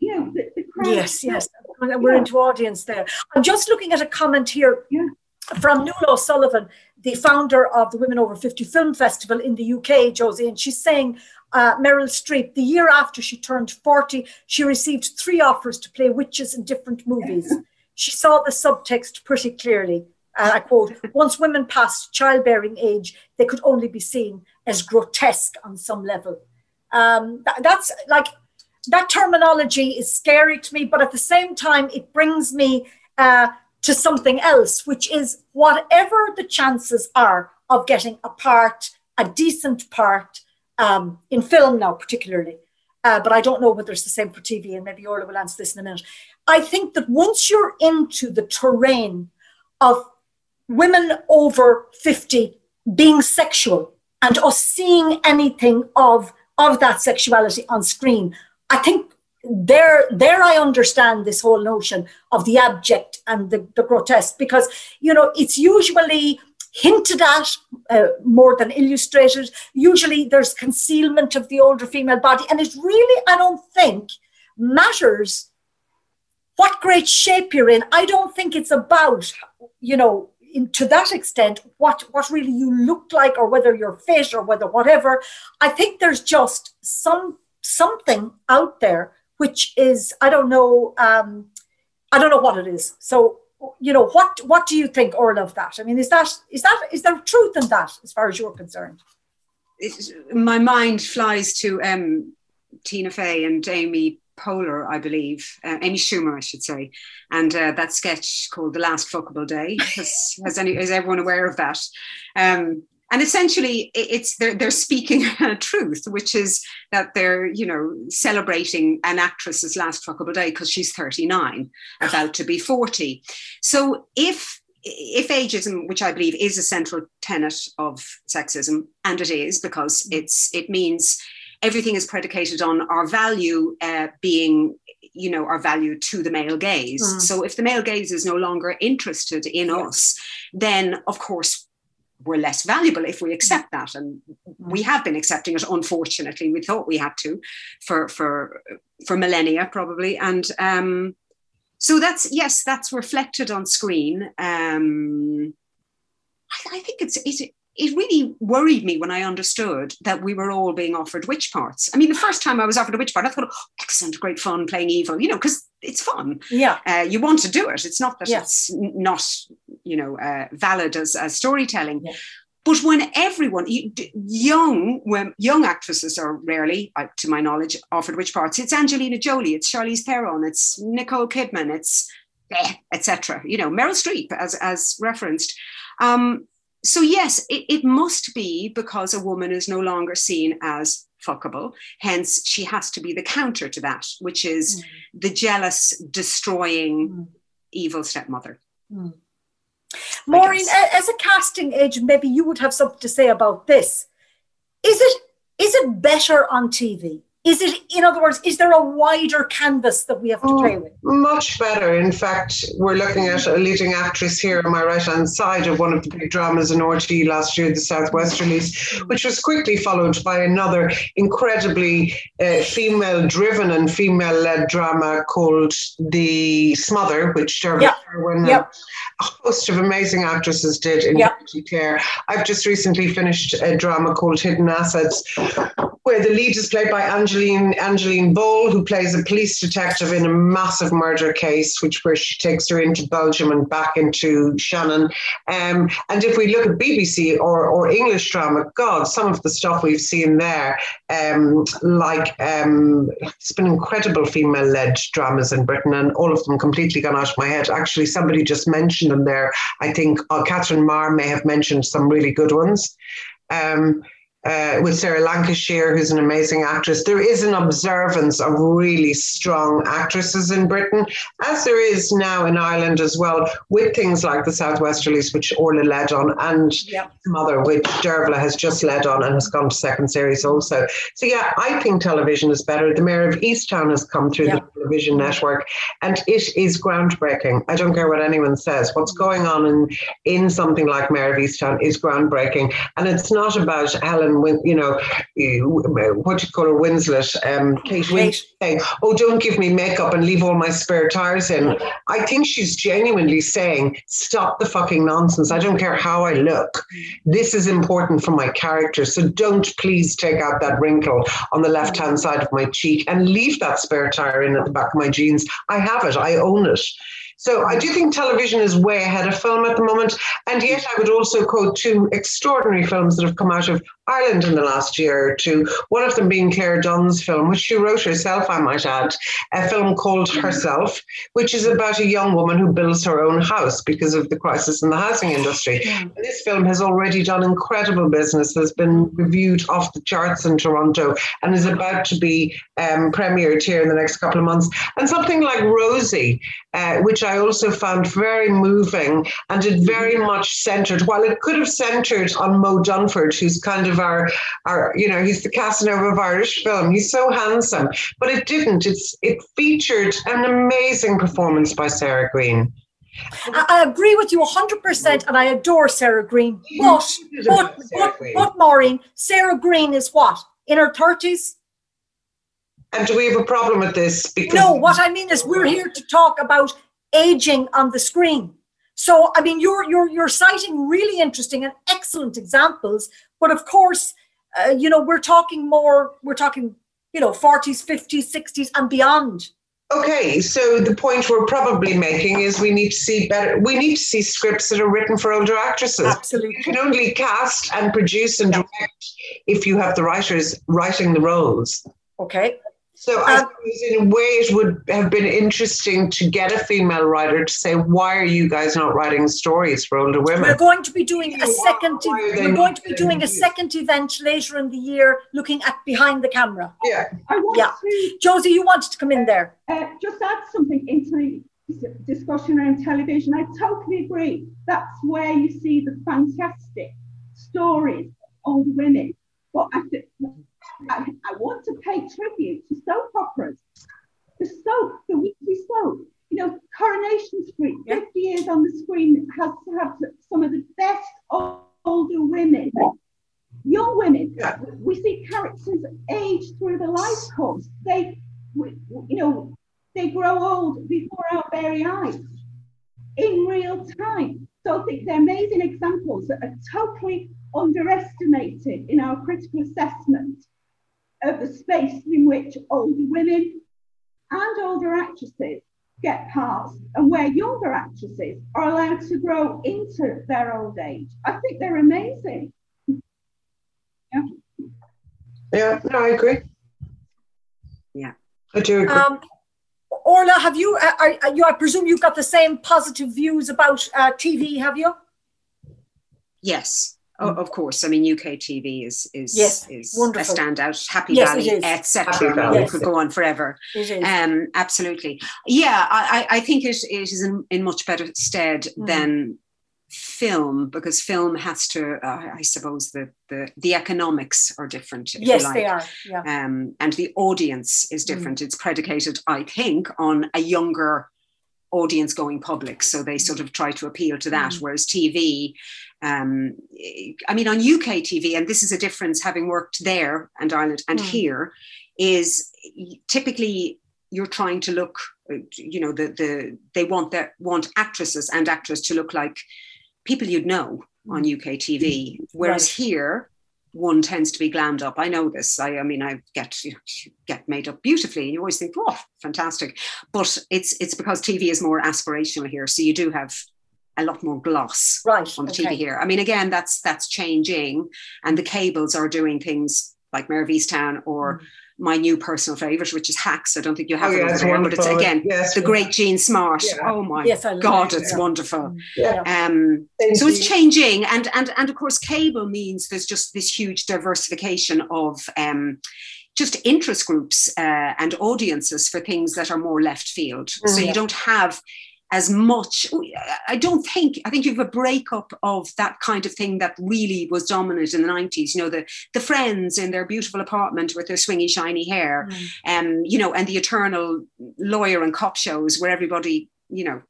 Speaker 4: know, the, the crowd.
Speaker 3: Yes, yes. We're into audience there. I'm just looking at a comment here yeah. from Nuala O'Sullivan, the founder of the Women Over 50 Film Festival in the UK, Josie, and she's saying uh, Meryl Streep, the year after she turned 40, she received three offers to play witches in different movies. she saw the subtext pretty clearly. Uh, I quote, once women passed childbearing age, they could only be seen as grotesque on some level. Um, that, that's like that terminology is scary to me, but at the same time, it brings me uh, to something else, which is whatever the chances are of getting a part, a decent part um, in film now, particularly. Uh, but I don't know whether it's the same for TV, and maybe Orla will answer this in a minute. I think that once you're into the terrain of women over 50 being sexual and us seeing anything of, of that sexuality on screen, I think there there I understand this whole notion of the abject and the, the grotesque because you know it's usually hinted at uh, more than illustrated. Usually there's concealment of the older female body, and it really I don't think matters what great shape you're in. I don't think it's about you know in, to that extent what what really you look like or whether you're fit or whether whatever. I think there's just some something out there which is I don't know um, I don't know what it is. So you know what what do you think Orla of that? I mean, is that is that is there truth in that as far as you're concerned?
Speaker 5: my mind flies to um, Tina Fey and Amy Poehler, I believe, uh, Amy Schumer, I should say, and uh, that sketch called "The Last Fuckable Day." Has, has any is everyone aware of that? Um, and essentially it's they're, they're speaking a truth which is that they're you know celebrating an actress's last fuckable day because she's 39 about to be 40 so if if ageism which i believe is a central tenet of sexism and it is because it's it means everything is predicated on our value uh, being you know our value to the male gaze mm. so if the male gaze is no longer interested in yeah. us then of course we're less valuable if we accept that and we have been accepting it unfortunately we thought we had to for for for millennia probably and um so that's yes that's reflected on screen um I, I think it's it, it really worried me when I understood that we were all being offered witch parts. I mean, the first time I was offered a witch part, I thought, oh, excellent, great fun playing evil, you know, because it's fun.
Speaker 3: Yeah.
Speaker 5: Uh, you want to do it. It's not that yeah. it's not, you know, uh, valid as, as storytelling. Yeah. But when everyone, young when young actresses are rarely, uh, to my knowledge, offered witch parts. It's Angelina Jolie, it's Charlize Theron, it's Nicole Kidman, it's eh, etc. You know, Meryl Streep, as as referenced. Um, so yes, it, it must be because a woman is no longer seen as fuckable. Hence, she has to be the counter to that, which is mm. the jealous, destroying, mm. evil stepmother.
Speaker 3: Mm. Maureen, as a casting agent, maybe you would have something to say about this. Is it is it better on TV? Is it, in other words, is there a wider canvas that we have to oh, play with?
Speaker 6: Much better. In fact, we're looking at a leading actress here on my right hand side of one of the big dramas in RTÉ last year, the South Westerlies, which was quickly followed by another incredibly uh, female driven and female led drama called The Smother, which Dermot yep. Irwin yep. a host of amazing actresses did in yep. Claire. I've just recently finished a drama called Hidden Assets, where the lead is played by Angela Angeline Angeline Ball, who plays a police detective in a massive murder case, which where she takes her into Belgium and back into Shannon. Um, and if we look at BBC or, or English drama, God, some of the stuff we've seen there, um, like um, it's been incredible female-led dramas in Britain, and all of them completely gone out of my head. Actually, somebody just mentioned them there. I think uh, Catherine Marr may have mentioned some really good ones. Um, uh, with Sarah Lancashire, who's an amazing actress. There is an observance of really strong actresses in Britain, as there is now in Ireland as well, with things like the South Westerlies, which Orla led on, and yep. Mother, which Dervla has just led on and has gone to second series also. So, yeah, I think television is better. The Mare of Easttown has come through yep. the television network, and it is groundbreaking. I don't care what anyone says. What's going on in, in something like Mare of Easttown is groundbreaking. And it's not about Helen Um, and you know eh, uh, what do you call her Winslet, um, Kate Winslet, saying, "Oh, don't give me makeup and leave all my spare tires in." I think she's genuinely saying, "Stop the fucking nonsense. I don't care how I look. This is important for my character. So don't please take out that wrinkle on the left hand mm. side of my cheek and leave that spare tire in at the back of my jeans. I have it. I own it." So I do think television is way ahead of film at the moment. And yet I would also quote two extraordinary films that have come out of Ireland in the last year or two. One of them being Clare Dunne's film, which she wrote herself, I might add, a film called Herself, which is about a young woman who builds her own house because of the crisis in the housing industry. This film has already done incredible business, has been reviewed off the charts in Toronto, and is about to be um, premiered here in the next couple of months. And something like Rosie, uh, which I also found very moving, and it very much centered, while it could have centered on Moe Dunford, who's kind of our, our, you know, he's the Casanova of Irish film. He's so handsome, but it didn't. It's it featured an amazing performance by Sarah Greene.
Speaker 3: I, agree with you 100% and I adore Sarah Greene. But, but, but, but, Maureen, Sarah Greene is what? In her 30s?
Speaker 6: And do we have a problem with this?
Speaker 3: Because no, what I mean is we're here to talk about aging on the screen. So, I mean, you're you're you're citing really interesting and excellent examples, but of course, uh, you know, we're talking more. We're talking, you know, forties, fifties, sixties, and beyond.
Speaker 6: Okay, so the point we're probably making is we need to see better. We need to see scripts that are written for older actresses.
Speaker 3: Absolutely,
Speaker 6: you can only cast and produce and direct if you have the writers writing the roles.
Speaker 3: Okay,
Speaker 6: So I um, suppose in a way it would have been interesting to get a female writer to say, why are you guys not writing stories for older women?
Speaker 3: We're going to be doing a second we're going to be doing a second event later in the year looking at behind the camera.
Speaker 6: Yeah.
Speaker 3: yeah. To, Josie, you wanted to come in there.
Speaker 4: Uh, just add something into the discussion around television. I totally agree. That's where you see the fantastic stories of older women. But I, I, I want to pay tribute to soap operas. The soap, the weekly soap, you know, Coronation Street, 50 years on the screen, has to have some of the best older women, young women. We see characters age through the life course. They, you know, they grow old before our very eyes in real time. So I think they're amazing examples that are totally underestimated in our critical assessment of the space in which older women and older actresses get parts and where younger actresses are allowed to grow into their old age. I think they're amazing.
Speaker 6: Yeah. Yeah, no, I agree.
Speaker 5: Yeah.
Speaker 6: I do agree. Um,
Speaker 3: Orla, have you, uh, are, you, I presume you've got the same positive views about uh, TV, have you?
Speaker 5: Yes. Oh, of course. I mean, UK TV is is
Speaker 3: yes,
Speaker 5: is
Speaker 3: wonderful.
Speaker 5: a standout. Happy yes, Valley, etc.
Speaker 3: Yes.
Speaker 5: could go on forever. Um, absolutely. Yeah, I, I think it, it is in, in much better stead mm. than film because film has to. Uh, I suppose the, the the economics are different.
Speaker 3: yes,
Speaker 5: like.
Speaker 3: they are. Yeah.
Speaker 5: Um, and the audience is mm. different. Mm. It's predicated, I think, on a younger audience going public so they sort of try to appeal to that mm. whereas tv um, I mean, on UK TV, and this is a difference having worked there and Ireland and mm. here, is typically you're trying to look, you know, the the they want that want actresses and actors to look like people you'd know on. UK TV, whereas right. here one tends to be glammed up. I know this. I, I mean, I get you know, get made up beautifully. And you always think, oh, fantastic. But it's it's because TV is more aspirational here. So you do have a lot more gloss
Speaker 3: right,
Speaker 5: on the okay. TV here. I mean, again, that's that's changing, and the cables are doing things like Mare of Easttown or. Mm. My new personal favorite, which is Hacks. I don't think you have oh, it yeah, over there, but it's again yes, the great Jean Smart. Yeah. Oh my yes, God, it's yeah. wonderful. Yeah. Um, so it's changing, and and and of course, cable means there's just this huge diversification of um, just interest groups uh, and audiences for things that are more left field. Mm, so you don't have as much. I don't think, I think you have a breakup of that kind of thing that really was dominant in the 90s. You know, the, the friends in their beautiful apartment with their swingy, shiny hair, mm. um, you know, and the eternal lawyer and cop shows where everybody, you know,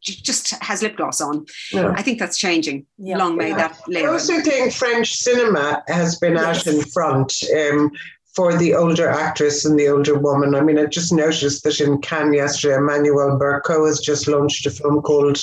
Speaker 5: just has lip gloss on. Yeah. I think that's changing. Yeah. Long may yeah. that live.
Speaker 6: I also think French cinema has been yes. out in front. Um, for the older actress and the older woman. I mean, I just noticed that in Cannes yesterday, Emmanuelle Bercot has just launched a film called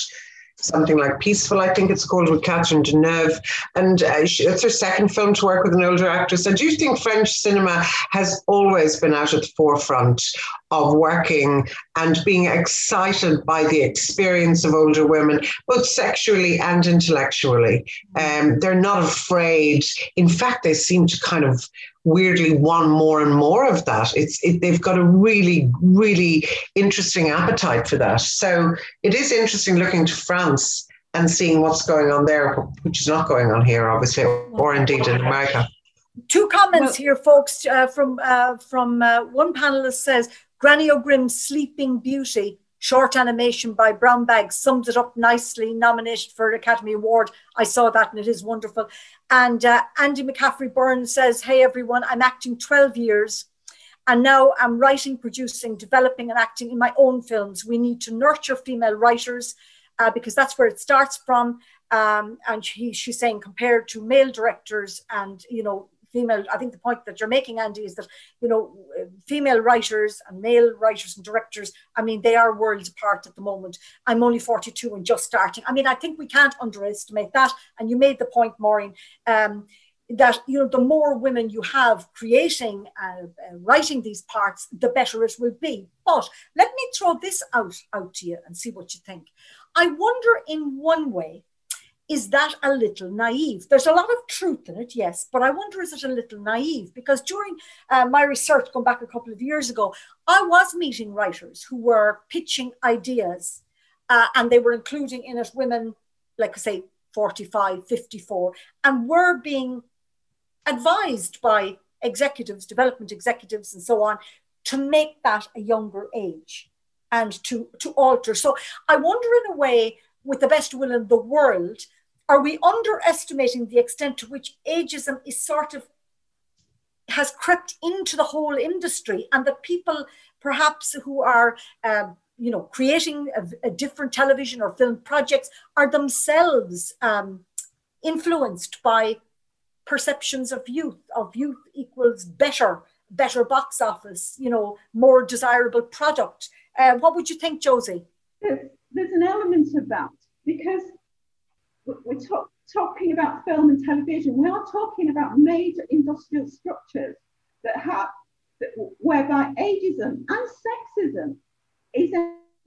Speaker 6: something like Peaceful, I think it's called, with Catherine Deneuve. And uh, she, it's her second film to work with an older actress. I do think French cinema has always been out at the forefront of working and being excited by the experience of older women, both sexually and intellectually. Um, they're not afraid. In fact, they seem to kind of weirdly want more and more of that. It's it, they've got a really really interesting appetite for that. So it is interesting looking to France and seeing what's going on there, which is not going on here, obviously, or indeed in America.
Speaker 3: Two comments well, here, folks, uh, from uh, from uh, one panelist says Granny O'Grimm's Sleeping Beauty short animation by Brown Bag sums it up nicely, nominated for Academy Award. I saw that and it is wonderful. And uh, Andy McCaffrey Burns says, Hey everyone, I'm acting 12 years and now I'm writing, producing, developing, and acting in my own films. We need to nurture female writers uh, because that's where it starts from. Um, and she, she's saying compared to male directors and you know female. I think the point that you're making, Andy, is that you know female writers and male writers and directors. I mean, they are worlds apart at the moment. I'm only 42 and just starting. I mean, I think we can't underestimate that. And you made the point, Maureen. Um, that you know the more women you have creating uh, uh, writing these parts the better it will be but let me throw this out out to you and see what you think i wonder in one way is that a little naive? There's a lot of truth in it, yes, but I wonder is it a little naive? Because during uh, my research, going back a couple of years ago, I was meeting writers who were pitching ideas uh, and they were including in it women, like I say, 45, 54, and were being advised by executives, development executives, and so on, to make that a younger age and to, to alter. So I wonder, in a way, with the best will in the world, are we underestimating the extent to which ageism is sort of has crept into the whole industry and that people perhaps who are um, you know creating a, a, different television or film projects are themselves um, influenced by perceptions of youth of youth equals better better box office you know more desirable product. Uh, what would you think josie?
Speaker 4: There's, there's an element of that because we're talk, talking about film and television, we are talking about major industrial structures that have, that, whereby ageism and sexism is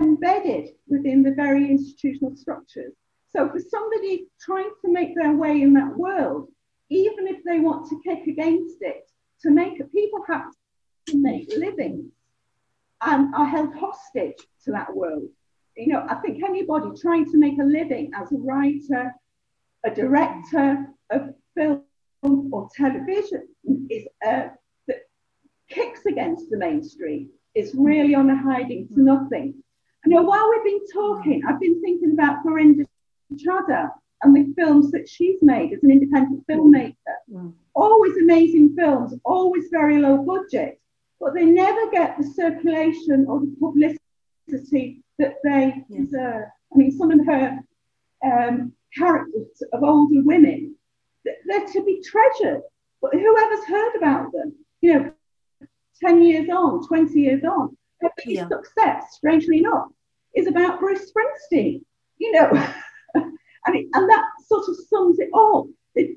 Speaker 4: embedded within the very institutional structures. So for somebody trying to make their way in that world, even if they want to kick against it, to make people have to make livings and are held hostage to that world you know, I think anybody trying to make a living as a writer, a director of film or television is uh, that kicks against the mainstream is really on a hiding to nothing. You know, while we've been talking, I've been thinking about Gurinder Chadha and the films that she's made as an independent filmmaker. Mm. Always amazing films, always very low budget, but they never get the circulation or the publicity that they yeah. deserve. I mean, some of her um, characters of older women, they're to be treasured. But whoever's heard about them, you know, 10 years on, 20 years on, her yeah. success, strangely enough, is about Bruce Springsteen, you know. and, it, and that sort of sums it all. The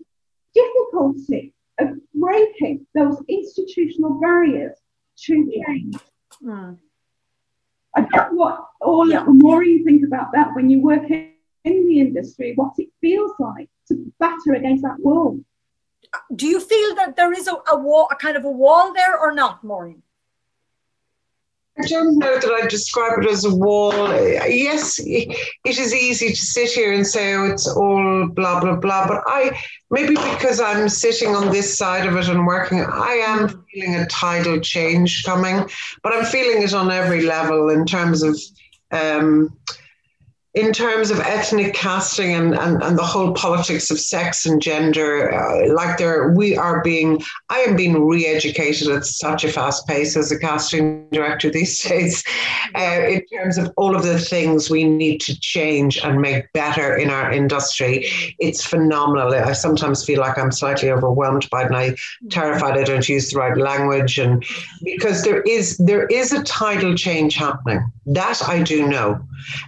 Speaker 4: difficulty of breaking those institutional barriers to change. Mm. I know what all more you think about that when you work in, in the industry, what it feels like to batter against that wall.
Speaker 3: Do you feel that there is a, a wall, a kind of a wall there, or not, Maureen?
Speaker 6: I don't know that I'd describe it as a wall. Yes, it is easy to sit here and say, oh, it's all blah, blah, blah. But I, maybe because I'm sitting on this side of it and working, I am feeling a tidal change coming, but I'm feeling it on every level in terms of. Um, in terms of ethnic casting and, and, and the whole politics of sex and gender, uh, like there, we are being, I am being re-educated at such a fast pace as a casting director these days, uh, in terms of all of the things we need to change and make better in our industry. It's phenomenal. I sometimes feel like I'm slightly overwhelmed by it, and I'm terrified I don't use the right language, and because there is there is a tidal change happening. That I do know,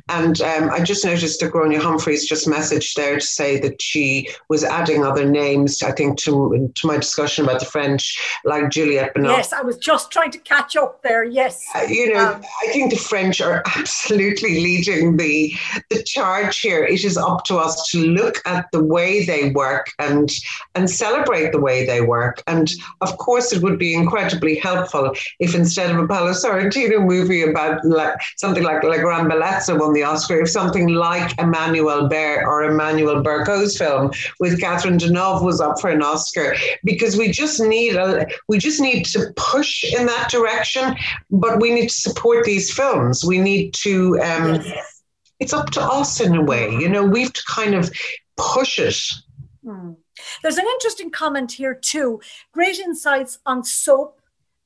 Speaker 6: and um, I just noticed that Gráinne Humphreys just messaged there to say that she was adding other names, I think, to, to my discussion about the French, like Juliette Binoche.
Speaker 3: Yes, I was just trying to catch up there. Yes.
Speaker 6: Uh, you know, um, I think the French are absolutely leading the, the charge here. It is up to us to look at the way they work and, and celebrate the way they work. And of course, it would be incredibly helpful if instead of a Paolo Sorrentino movie about like, something like La Gran Bellezza won the Oscar, if something something like Emmanuel Bear or Emmanuelle Bercot's film with Catherine Deneuve was up for an Oscar because we just need a we just need to push in that direction, but we need to support these films. We need to. Um, yes. It's up to us in a way, you know. We've to kind of push it.
Speaker 3: Hmm. There's an interesting comment here too. Great insights on soap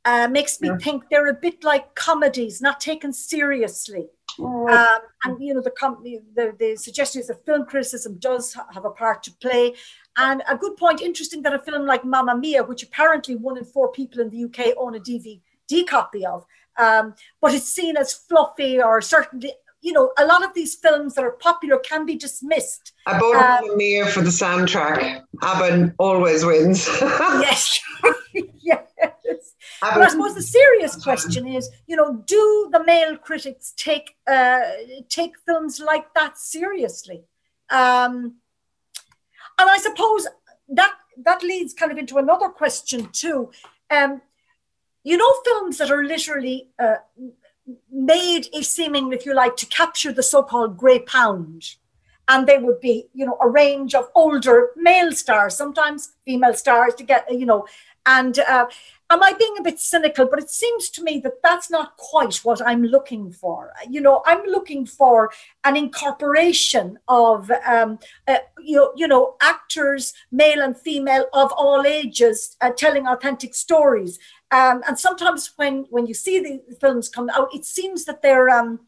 Speaker 3: uh, makes me yeah. think they're a bit like comedies, not taken seriously. Um, and you know the company, the, the suggestion is that film criticism does have a part to play. And a good point, interesting that a film like Mamma Mia, which apparently one in four people in the UK own a DVD copy of, um, but it's seen as fluffy or certainly you know, a lot of these films that are popular can be dismissed.
Speaker 6: I bought um, Mamma Mia for the soundtrack. ABBA always wins.
Speaker 3: yes, yes. But I suppose the serious question is, you know, do the male critics take uh, take films like that seriously? Um, and I suppose that that leads kind of into another question too. Um, you know, films that are literally uh, made a seeming, if you like, to capture the so-called grey pound. And they would be, you know, a range of older male stars, sometimes female stars to get, you know, and uh, am I being a bit cynical? But it seems to me that that's not quite what I'm looking for. You know, I'm looking for an incorporation of, um, uh, you, you know, actors, male and female of all ages, uh, telling authentic stories. Um, and sometimes when when you see the films come out, it seems that they're um,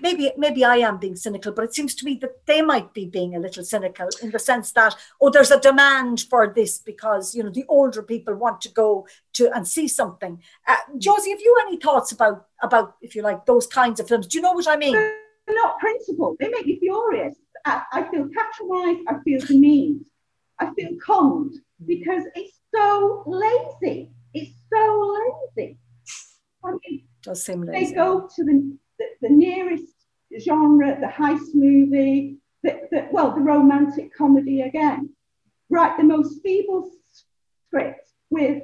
Speaker 3: maybe maybe I am being cynical, but it seems to me that they might be being a little cynical in the sense that oh, there's a demand for this because you know the older people want to go to and see something. Uh, Josie, have you any thoughts about about if you like those kinds of films? Do you know what I mean?
Speaker 4: They're not principled. They make me furious. I, I feel patronised. I feel demeaned. I feel conned because it's so lazy. It's so lazy. I mean, it
Speaker 3: does seem lazy.
Speaker 4: They go to the the, the nearest genre, the heist movie, the, the, well, the romantic comedy again. Write the most feeble script with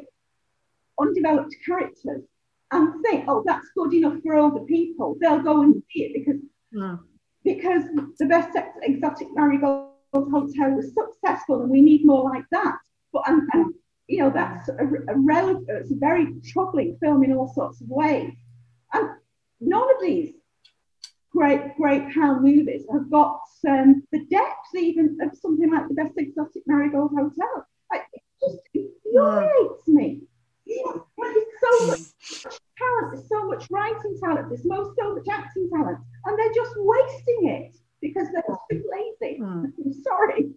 Speaker 4: undeveloped characters and think, oh, that's good enough for older people. They'll go and see it because mm. because the best exotic marigold hotel was successful and we need more like that. But and, and you know that's a, a relevant, it's a very troubling film in all sorts of ways. And none of these great, great pound movies have got um, the depth even of something like the best exotic marigold hotel. it just infuriates me. So much talent, so much writing talent, there's so, so much acting talent, and they're just wasting it because they're too lazy. Mm. I'm sorry.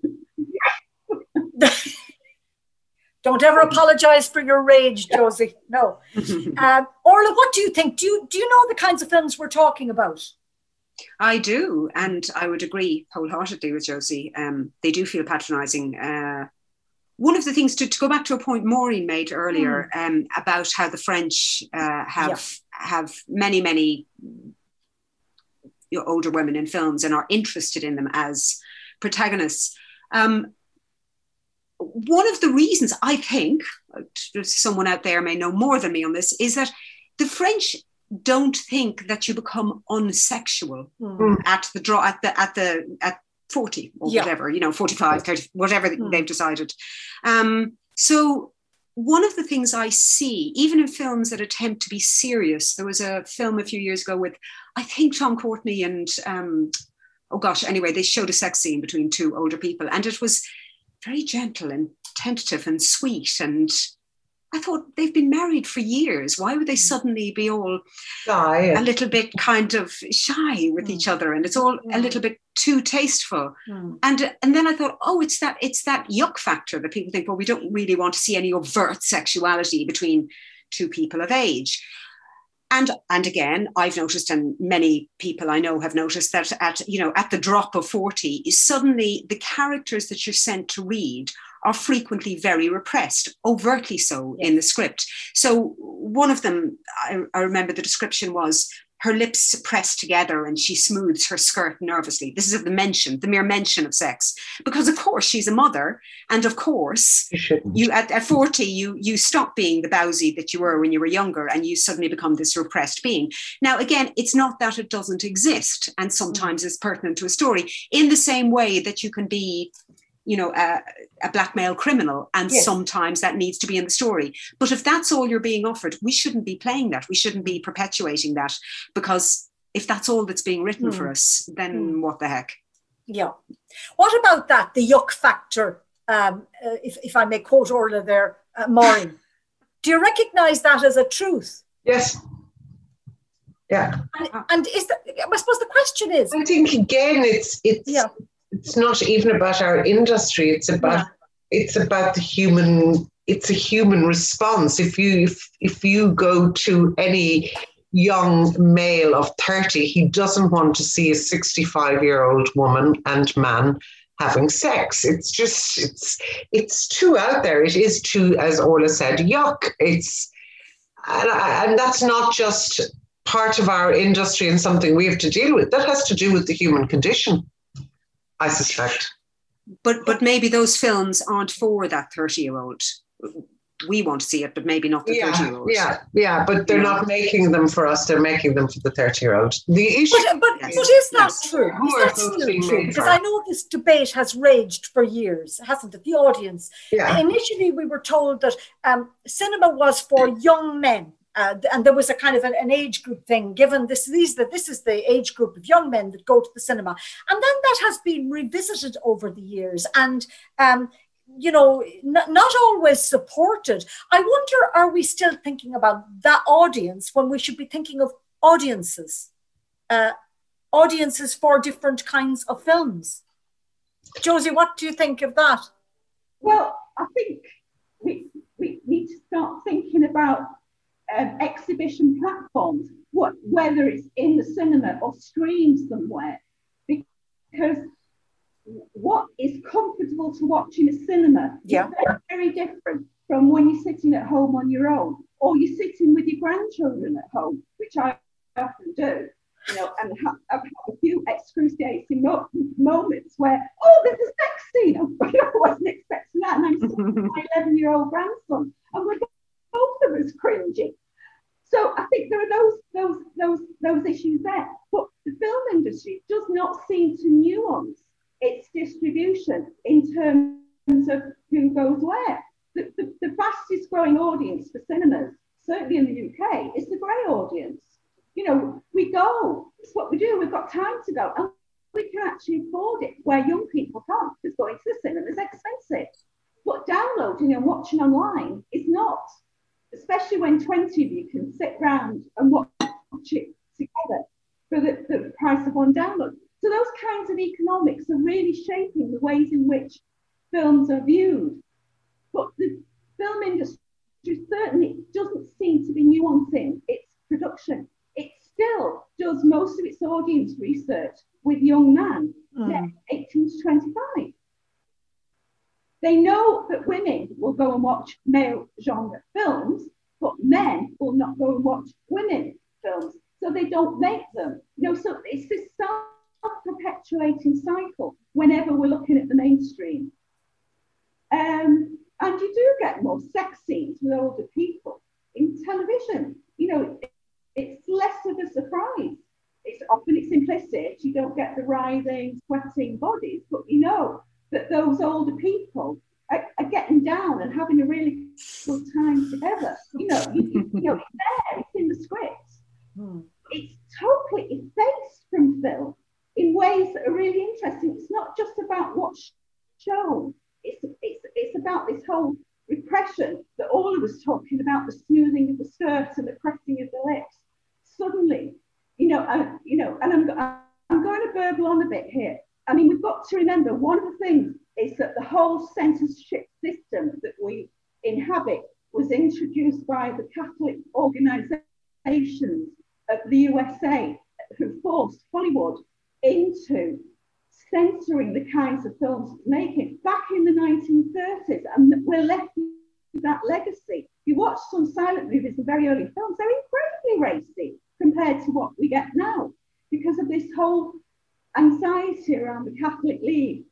Speaker 3: Don't ever apologize for your rage, Josie. No. um, Orla, what do you think? Do you do you know the kinds of films we're talking about?
Speaker 5: I do, and I would agree wholeheartedly with Josie. Um, they do feel patronising. Uh, one of the things to, to, go back to a point Maureen made earlier mm. um, about how the French uh, have have many many you know, older women in films and are interested in them as protagonists. Um, one of the reasons I think someone out there may know more than me on this is that the French don't think that you become unsexual mm. at the draw at the at the at 40 or yeah. whatever you know 45 30 whatever mm. they've decided um, so one of the things i see even in films that attempt to be serious there was a film a few years ago with i think tom courtenay and um, oh gosh anyway they showed a sex scene between two older people and it was very gentle and tentative and sweet and I thought they've been married for years. Why would they mm. suddenly be all
Speaker 6: shy.
Speaker 5: a little bit kind of shy with mm. each other? And it's all mm. a little bit too tasteful. Mm. And and then I thought, oh, it's that it's that yuck factor that people think, well, we don't really want to see any overt sexuality between two people of age. And and again, I've noticed, and many people I know have noticed that at you know at the drop of forty, suddenly the characters that you're sent to read are frequently very repressed, overtly so in the script. So one of them, I, I remember the description was her lips pressed together and she smooths her skirt nervously. This is the mention, the mere mention of sex, because of course she's a mother, and of course you, you at, at forty you you stop being the bowsy that you were when you were younger, and you suddenly become this repressed being. Now again, it's not that it doesn't exist, and sometimes mm-hmm. it's pertinent to a story in the same way that you can be you know a, a black male criminal and yes. sometimes that needs to be in the story but if that's all you're being offered we shouldn't be playing that we shouldn't be perpetuating that because if that's all that's being written mm. for hmm. us then mm. what the heck
Speaker 3: yeah what about that the yuck factor um, uh, if, if i may quote orla there uh, maureen do you recognize that as a truth
Speaker 6: yes yeah
Speaker 3: and, and is that i suppose the question is
Speaker 6: i think again it's it's yeah it's not even about our industry it's about it's about the human it's a human response. If you if, if you go to any young male of 30 he doesn't want to see a 65 year old woman and man having sex. It's just it's it's too out there. It is too as orla said yuck. It's and, and that's not just part of our industry and something we have to deal with. That has to do with the human condition I suspect.
Speaker 5: but but maybe those films aren't for that 30 year old we want to see it, but maybe not the 30 year old.
Speaker 6: Yeah, yeah, but they're not making them for us, they're making them for the 30 year old. The issue.
Speaker 3: But, but, yes. but is that yes. true? Who is that still true? Because I know this debate has raged for years, hasn't it? The audience. Yeah. Initially, we were told that um, cinema was for young men. Uh, and there was a kind of an, an, age group thing given this these that this is the age group of young men that go to the cinema and then that has been revisited over the years and um, you know, n- not always supported. I wonder, are we still thinking about that audience when we should be thinking of audiences, uh, audiences for different kinds of films? Josie, what do you think of that?
Speaker 4: Well, I think we, we need to start thinking about um, exhibition platforms, what, whether it's in the cinema or streamed somewhere, because what is comfortable to watch in a cinema
Speaker 3: yeah.
Speaker 4: is very, very different from when you're sitting at home on your own or you're sitting with your grandchildren at home, which I often do, you know, and have, have a few excruciating mo- moments where, oh, there's a sex scene. I wasn't expecting that. And I'm sitting with my 11 year old grandson, and we're both of us cringing. So I think there are those those those those issues there. But the film industry does not seem to nuance its distribution in terms of who goes where. The, the, the, fastest growing audience for cinemas, certainly in the UK, is the grey audience. You know, we go, it's what we do, we've got time to go, and we can actually afford it, where young people can't, because going to the cinema is expensive. But downloading and watching online is not, especially when 20 of you can sit round and watch it together for the, the price of one download. So those kinds of economics are really shaping the ways in which films are viewed. But the film industry certainly doesn't seem to be nuancing its production. It still does most of its audience research with young men, mm. 18 to 25. They know that women will go and watch male genre films, but men will not go and watch women films. So they don't make them. You know, so it's this self perpetuating cycle whenever we're looking at the mainstream. Um, and you do get more sex scenes with older people in television. You know, it's less of a surprise. It's often it's implicit. You don't get the writhing, sweating bodies, but you know that those older people are, are getting down and having a really good time together. You know, you, you know, it's there. It's in the script. Hmm. It's totally effaced from film in ways that are really interesting. It's not just about what's shown, it's, it's, it's about this whole repression that all of us talking about the smoothing of the skirts and the pressing of the lips. Suddenly, you know, uh, you know, and I'm, I'm going to burble on a bit here. I mean, we've got to remember one of the things is that the whole censorship system that we inhabit was introduced by the Catholic organizations of the USA who forced Hollywood into censoring the kinds of films it's making back in the 1930s. And we're left with that legacy. You watch some silent movies and very early films, they're incredibly racy compared to what we get now because of this whole anxiety around the Catholic League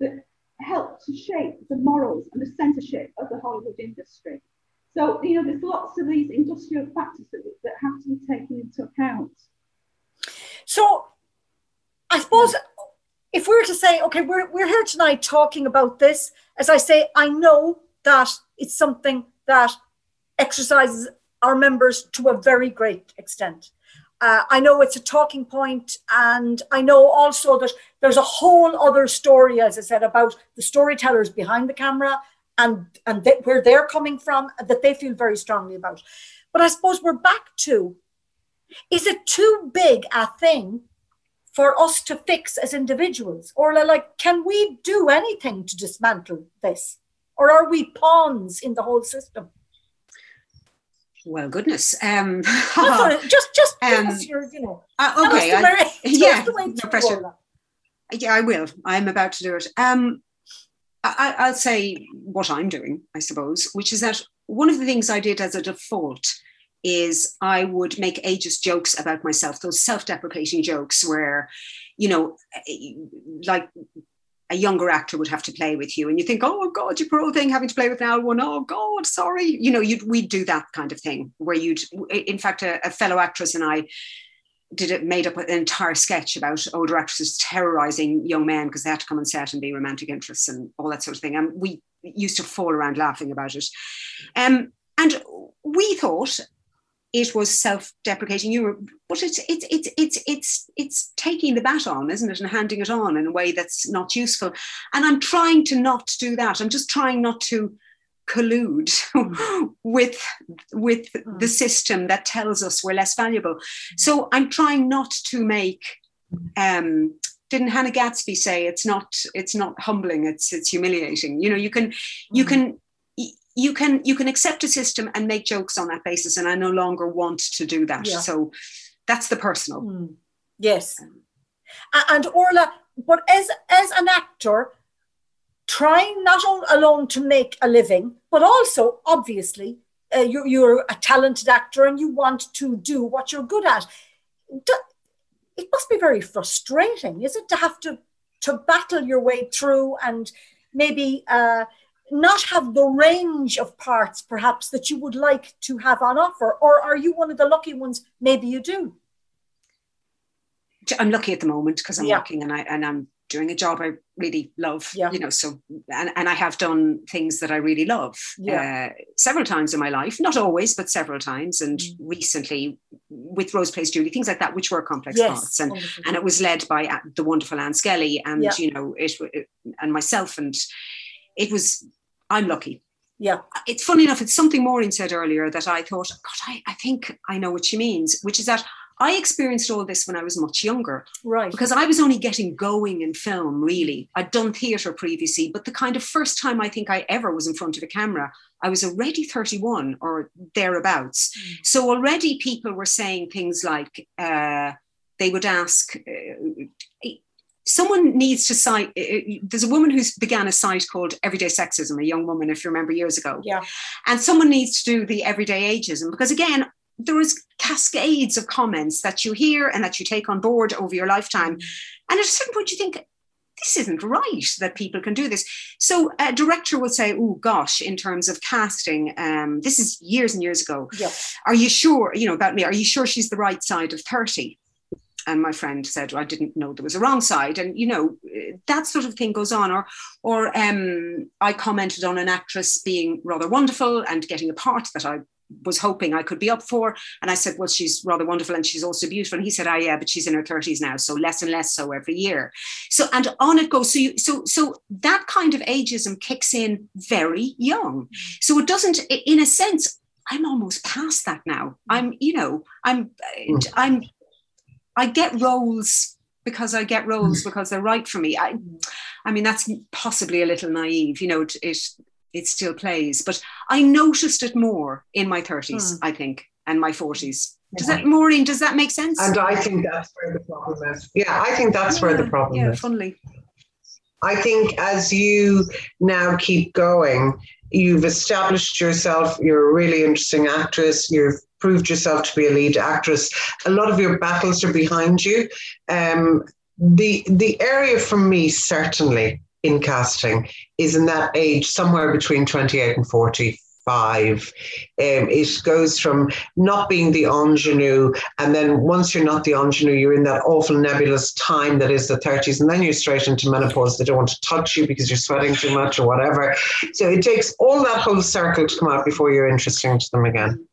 Speaker 4: that helped to shape the morals and the censorship of the Hollywood industry. So, you know, there's lots of these industrial factors that, that have to be taken into account.
Speaker 3: So, I suppose if we were to say, okay, we're, we're here tonight talking about this, as I say, I know that it's something that exercises our members to a very great extent. Uh, I know it's a talking point, and I know also that there's a whole other story, as I said, about the storytellers behind the camera and and where they're coming from that they feel very strongly about. But I suppose we're back to: is it too big a thing for us to fix as individuals? Or like, can we do anything to dismantle this? Or are we pawns in the whole system?
Speaker 5: Well, goodness. Um,
Speaker 3: just, just um, your, you know.
Speaker 5: Uh, okay. I, yeah. No pressure. Yeah, I will. I'm about to do it. Um, I, I'll say what I'm doing, I suppose, which is that one of the things I did as a default is I would make ageist jokes about myself, those self deprecating jokes where, you know, like a younger actor would have to play with you and you think oh god you poor old thing having to play with an old one. Oh god sorry. You know you'd we'd do that kind of thing where you'd in fact a, a fellow actress and i did it made up an entire sketch about older actresses terrorizing young men because they had to come on set and be romantic interests and all that sort of thing and we used to fall around laughing about it. Um, and we thought it was self-deprecating humor, but it's it's it's it's it's it's taking the baton, isn't it, and handing it on in a way that's not useful. And I'm trying to not do that. I'm just trying not to collude with with the mm. system that tells us we're less valuable. So I'm trying not to make. Um, didn't Hannah Gadsby say it's not it's not humbling it's it's humiliating you know you can you mm. can you can you can accept a system and make jokes on that basis and i no longer want to do that yeah. so that's the personal mm.
Speaker 3: yes and orla but as as an actor trying not all alone to make a living but also obviously uh, you're, you're a talented actor and you want to do what you're good at it must be very frustrating is it to have to to battle your way through and maybe uh, not have the range of parts perhaps that you would like to have on offer or are you one of the lucky ones maybe you do
Speaker 5: i'm lucky at the moment because i'm yeah. working and i and i'm doing a job i really love yeah. you know so and, and i have done things that i really love yeah. uh, several times in my life not always but several times and mm. recently with rose plays julie things like that which were complex yes. parts and and it was led by the wonderful anne skelly and you know it, it and myself and it was I'm lucky.
Speaker 3: Yeah.
Speaker 5: It's funny enough, it's something Maureen said earlier that I thought, God, I, I think I know what she means, which is that I experienced all this when I was much younger.
Speaker 3: Right.
Speaker 5: Because I was only getting going in film, really. I'd done theatre previously, but the kind of first time I think I ever was in front of a camera, I was already 31 or thereabouts. Mm. So already people were saying things like, uh, they would ask, uh, someone needs to cite there's a woman who's began a site called everyday sexism a young woman if you remember years ago
Speaker 3: yeah
Speaker 5: and someone needs to do the everyday ageism because again there is cascades of comments that you hear and that you take on board over your lifetime mm-hmm. and at a certain point you think this isn't right that people can do this. So a director will say, "Oh gosh," in terms of casting, um, this is years and years ago.
Speaker 3: Yeah.
Speaker 5: Are you sure? You know about me? Are you sure she's the right side of thirty? And my friend said well, I didn't know there was a wrong side. And you know that sort of thing goes on. Or or um, I commented on an actress being rather wonderful and getting a part that I was hoping I could be up for. And I said well she's rather wonderful and she's also beautiful. And he said ah yeah but she's in her 30s now so less and less so every year. So and on it goes. So you so so that kind of ageism kicks in very young. So it doesn't in a sense I'm almost past that now. I'm, you know, I'm, I'm I get roles because I get roles because they're right for me. I, I mean, that's possibly a little naive, you know, it, it, it still plays, but I noticed it more in my 30s, mm. I think, and my 40s. Does that, Maureen, does that make sense?
Speaker 6: And I think that's where the problem is. Yeah, I think that's yeah, where the problem
Speaker 5: yeah,
Speaker 6: is.
Speaker 5: Funnily.
Speaker 6: I think as you now keep going, you've established yourself, you're a really interesting actress, you've proved yourself to be a lead actress. A lot of your battles are behind you. Um, the the area for me certainly in casting is in that age somewhere between 28 and 45 um, it goes from not being the ingenue, and then once you're not the ingenue, you're in that awful nebulous time that is the 30s, and then you're straight into menopause. They don't want to touch you because you're sweating too much or whatever. So it takes all that whole circle to come out before you're interesting to them again.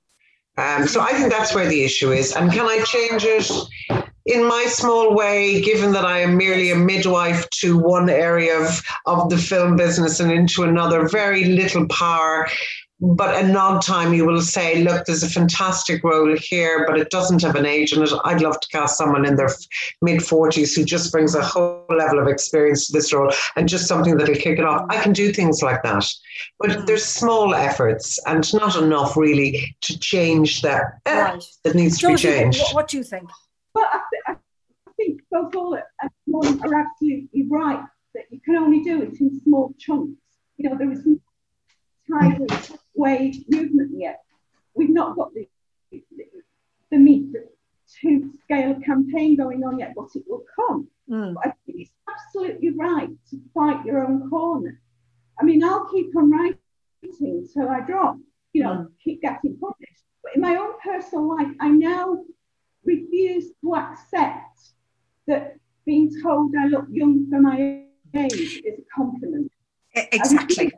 Speaker 6: Um, so I think that's where the issue is. And can I change it in my small way, given that I am merely a midwife to one area of, of the film business and into another, very little power but a nod time you will say, look, there's a fantastic role here, but it doesn't have an age in it. I'd love to cast someone in their mid 40s who just brings a whole level of experience to this role and just something that'll kick it off. I can do things like that. But mm. there's small efforts and not enough really to change that. Eh, right. It needs to be changed.
Speaker 3: What, what, do you think?
Speaker 4: Well, I, th- I think both all are absolutely right that you can only do it in small chunks. You know, there is tidal wave movement yet. We've not got the, the, the meet to scale campaign going on yet, but it will come. Mm. I think it's absolutely right to fight your own corner. I mean, I'll keep on writing till I drop, you know, mm. keep getting published. But in my own personal life, I now refuse to accept that being told I look young for my age is a compliment.
Speaker 5: Exactly.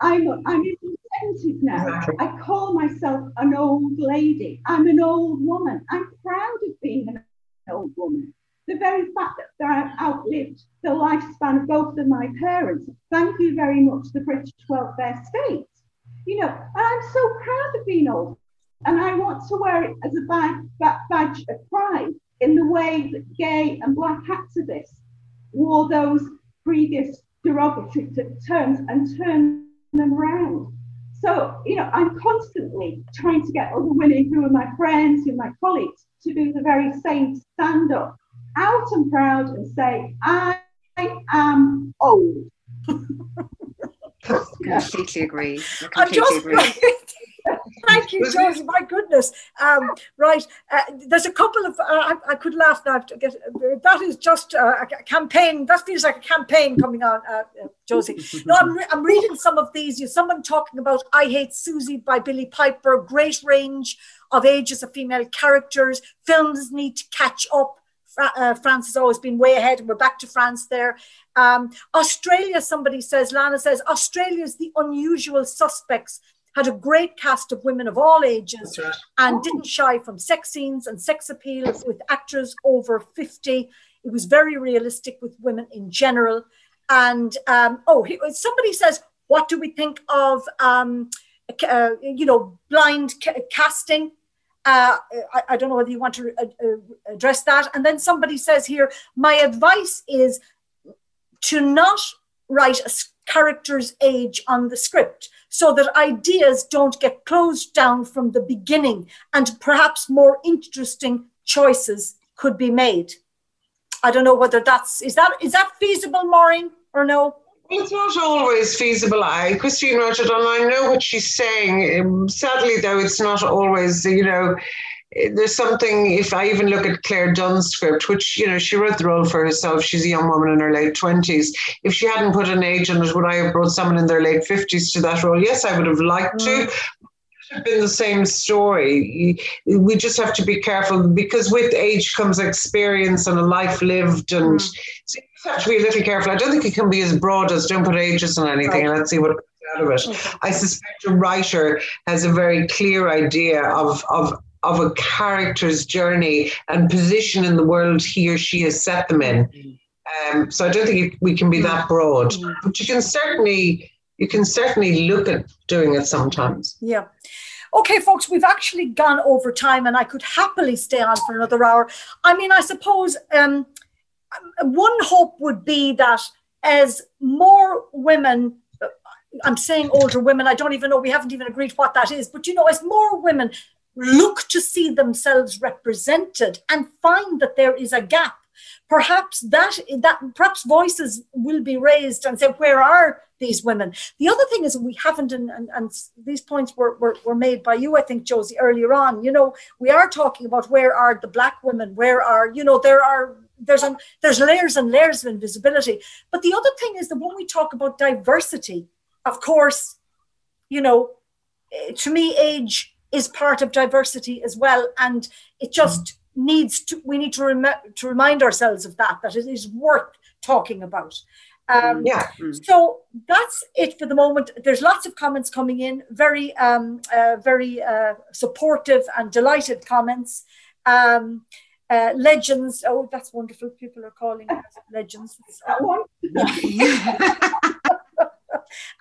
Speaker 4: I'm, I'm in my 70s now. Exactly. I call myself an old lady. I'm an old woman. I'm proud of being an old woman. The very fact that I've outlived the lifespan of both of my parents, thank you very much, the British welfare state. You know, I'm so proud of being old. And I want to wear it as a badge, badge of pride in the way that gay and black activists wore those previous derogatory terms and turned them around. So, you know, I'm constantly trying to get other women who are my friends, who are my colleagues, to do the very same stand up out and proud and say, I am old.
Speaker 5: completely agree. I completely
Speaker 3: just,
Speaker 5: agree.
Speaker 3: Thank you, Josie. My goodness. Um, right. Uh, there's a couple of, uh, I, I, could laugh now. To get, that is just uh, a campaign. That feels like a campaign coming on, uh, uh, Josie. No, I'm, re- I'm reading some of these. You someone talking about I Hate Suzie by Billie Piper. Great range of ages of female characters. Films need to catch up. Uh, France has always been way ahead, and we're back to France there. Um, Australia, somebody says, Lana says, Australia is the unusual suspects had a great cast of women of all ages right. and didn't shy from sex scenes and sex appeals with actors over 50. It was very realistic with women in general. And um, oh, somebody says, what do we think of, um, uh, you know, blind ca- casting? Uh, I, I, don't know whether you want to uh, uh, address that. And then somebody says here, my advice is to not write a character's age on the script so that ideas don't get closed down from the beginning and perhaps more interesting choices could be made. I don't know whether that's is that is that feasible, Maureen, or no?
Speaker 6: It's not always feasible. I, Christine wrote it, and I know what she's saying. Um, sadly, though, it's not always, you know, there's something if I even look at Clare Dunne's script, which you know she wrote the role for herself. She's a young woman in her late twenties. If she hadn't put an age on it, would I have brought someone in their late fifties to that role? Yes, I would have liked to. Mm. Have been the same story. We just have to be careful because with age comes experience and a life lived, and mm. so you have to be a little careful. I don't think it can be as broad as don't put ages on anything, right. and let's see what comes out of it. Okay. I suspect a writer has a very clear idea of, of of a character's journey and position in the world he or she has set them in. Um, so I don't think we can be that broad, but you can certainly you can certainly look at doing it sometimes.
Speaker 3: Yeah. Okay, folks, we've actually gone over time, and I could happily stay on for another hour. I mean, I suppose um, one hope would be that as more women I'm saying older women. I don't even know. We haven't even agreed what that is. But you know, as more women look to see themselves represented and find that there is a gap. Perhaps that that perhaps voices will be raised and say where are these women? The other thing is we haven't and, and, and these points were, were, were made by you i think josie earlier on. You know we are talking about where are the black women? Where are you know there are there's an, there's layers and layers of invisibility. But the other thing is that when we talk about diversity of course you know eh, to me age is part of diversity as well. And it just mm. needs to, we need to, rem- to remind ourselves of that, that it is worth talking about. Um,
Speaker 6: yeah.
Speaker 3: Mm. So that's it for the moment. There's lots of comments coming in, very, um, uh, very uh, supportive and delighted comments. Um, uh, legends. Oh, that's wonderful. People are calling us legends.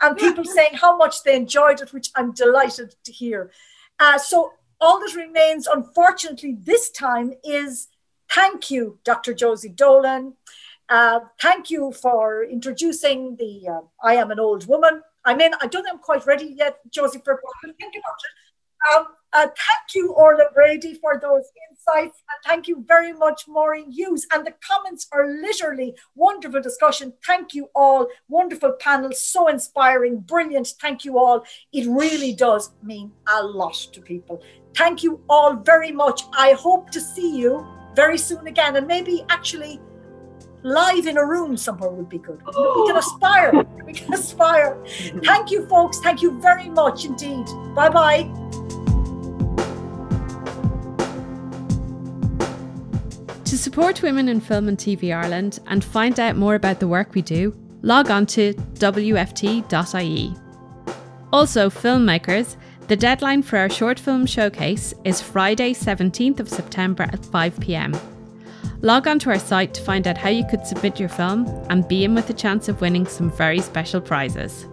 Speaker 3: and people saying how much they enjoyed it, which I'm delighted to hear. Uh, so all that remains, unfortunately, this time is thank you, Dr. Josie Dolan. Uh, thank you for introducing the uh, I Am an Old Woman. I mean, I don't think I'm quite ready yet, Josie, for think about it. Um, uh, thank you, Orla Brady, for those insights. And thank you very much, Maureen Hughes. And the comments are literally wonderful discussion. Thank you all. Wonderful panel, so inspiring, brilliant. Thank you all. It really does mean a lot to people. Thank you all very much. I hope to see you very soon again. And maybe actually live in a room somewhere would be good. We can aspire. We can aspire. Thank you, folks. Thank you very much indeed. Bye bye.
Speaker 2: Support women in film and TV Ireland and find out more about the work we do, log on to wft.ie. Also, filmmakers, the deadline for our short film showcase is Friday, 17th of September at 5 pm. Log on to our site to find out how you could submit your film and be in with a chance of winning some very special prizes.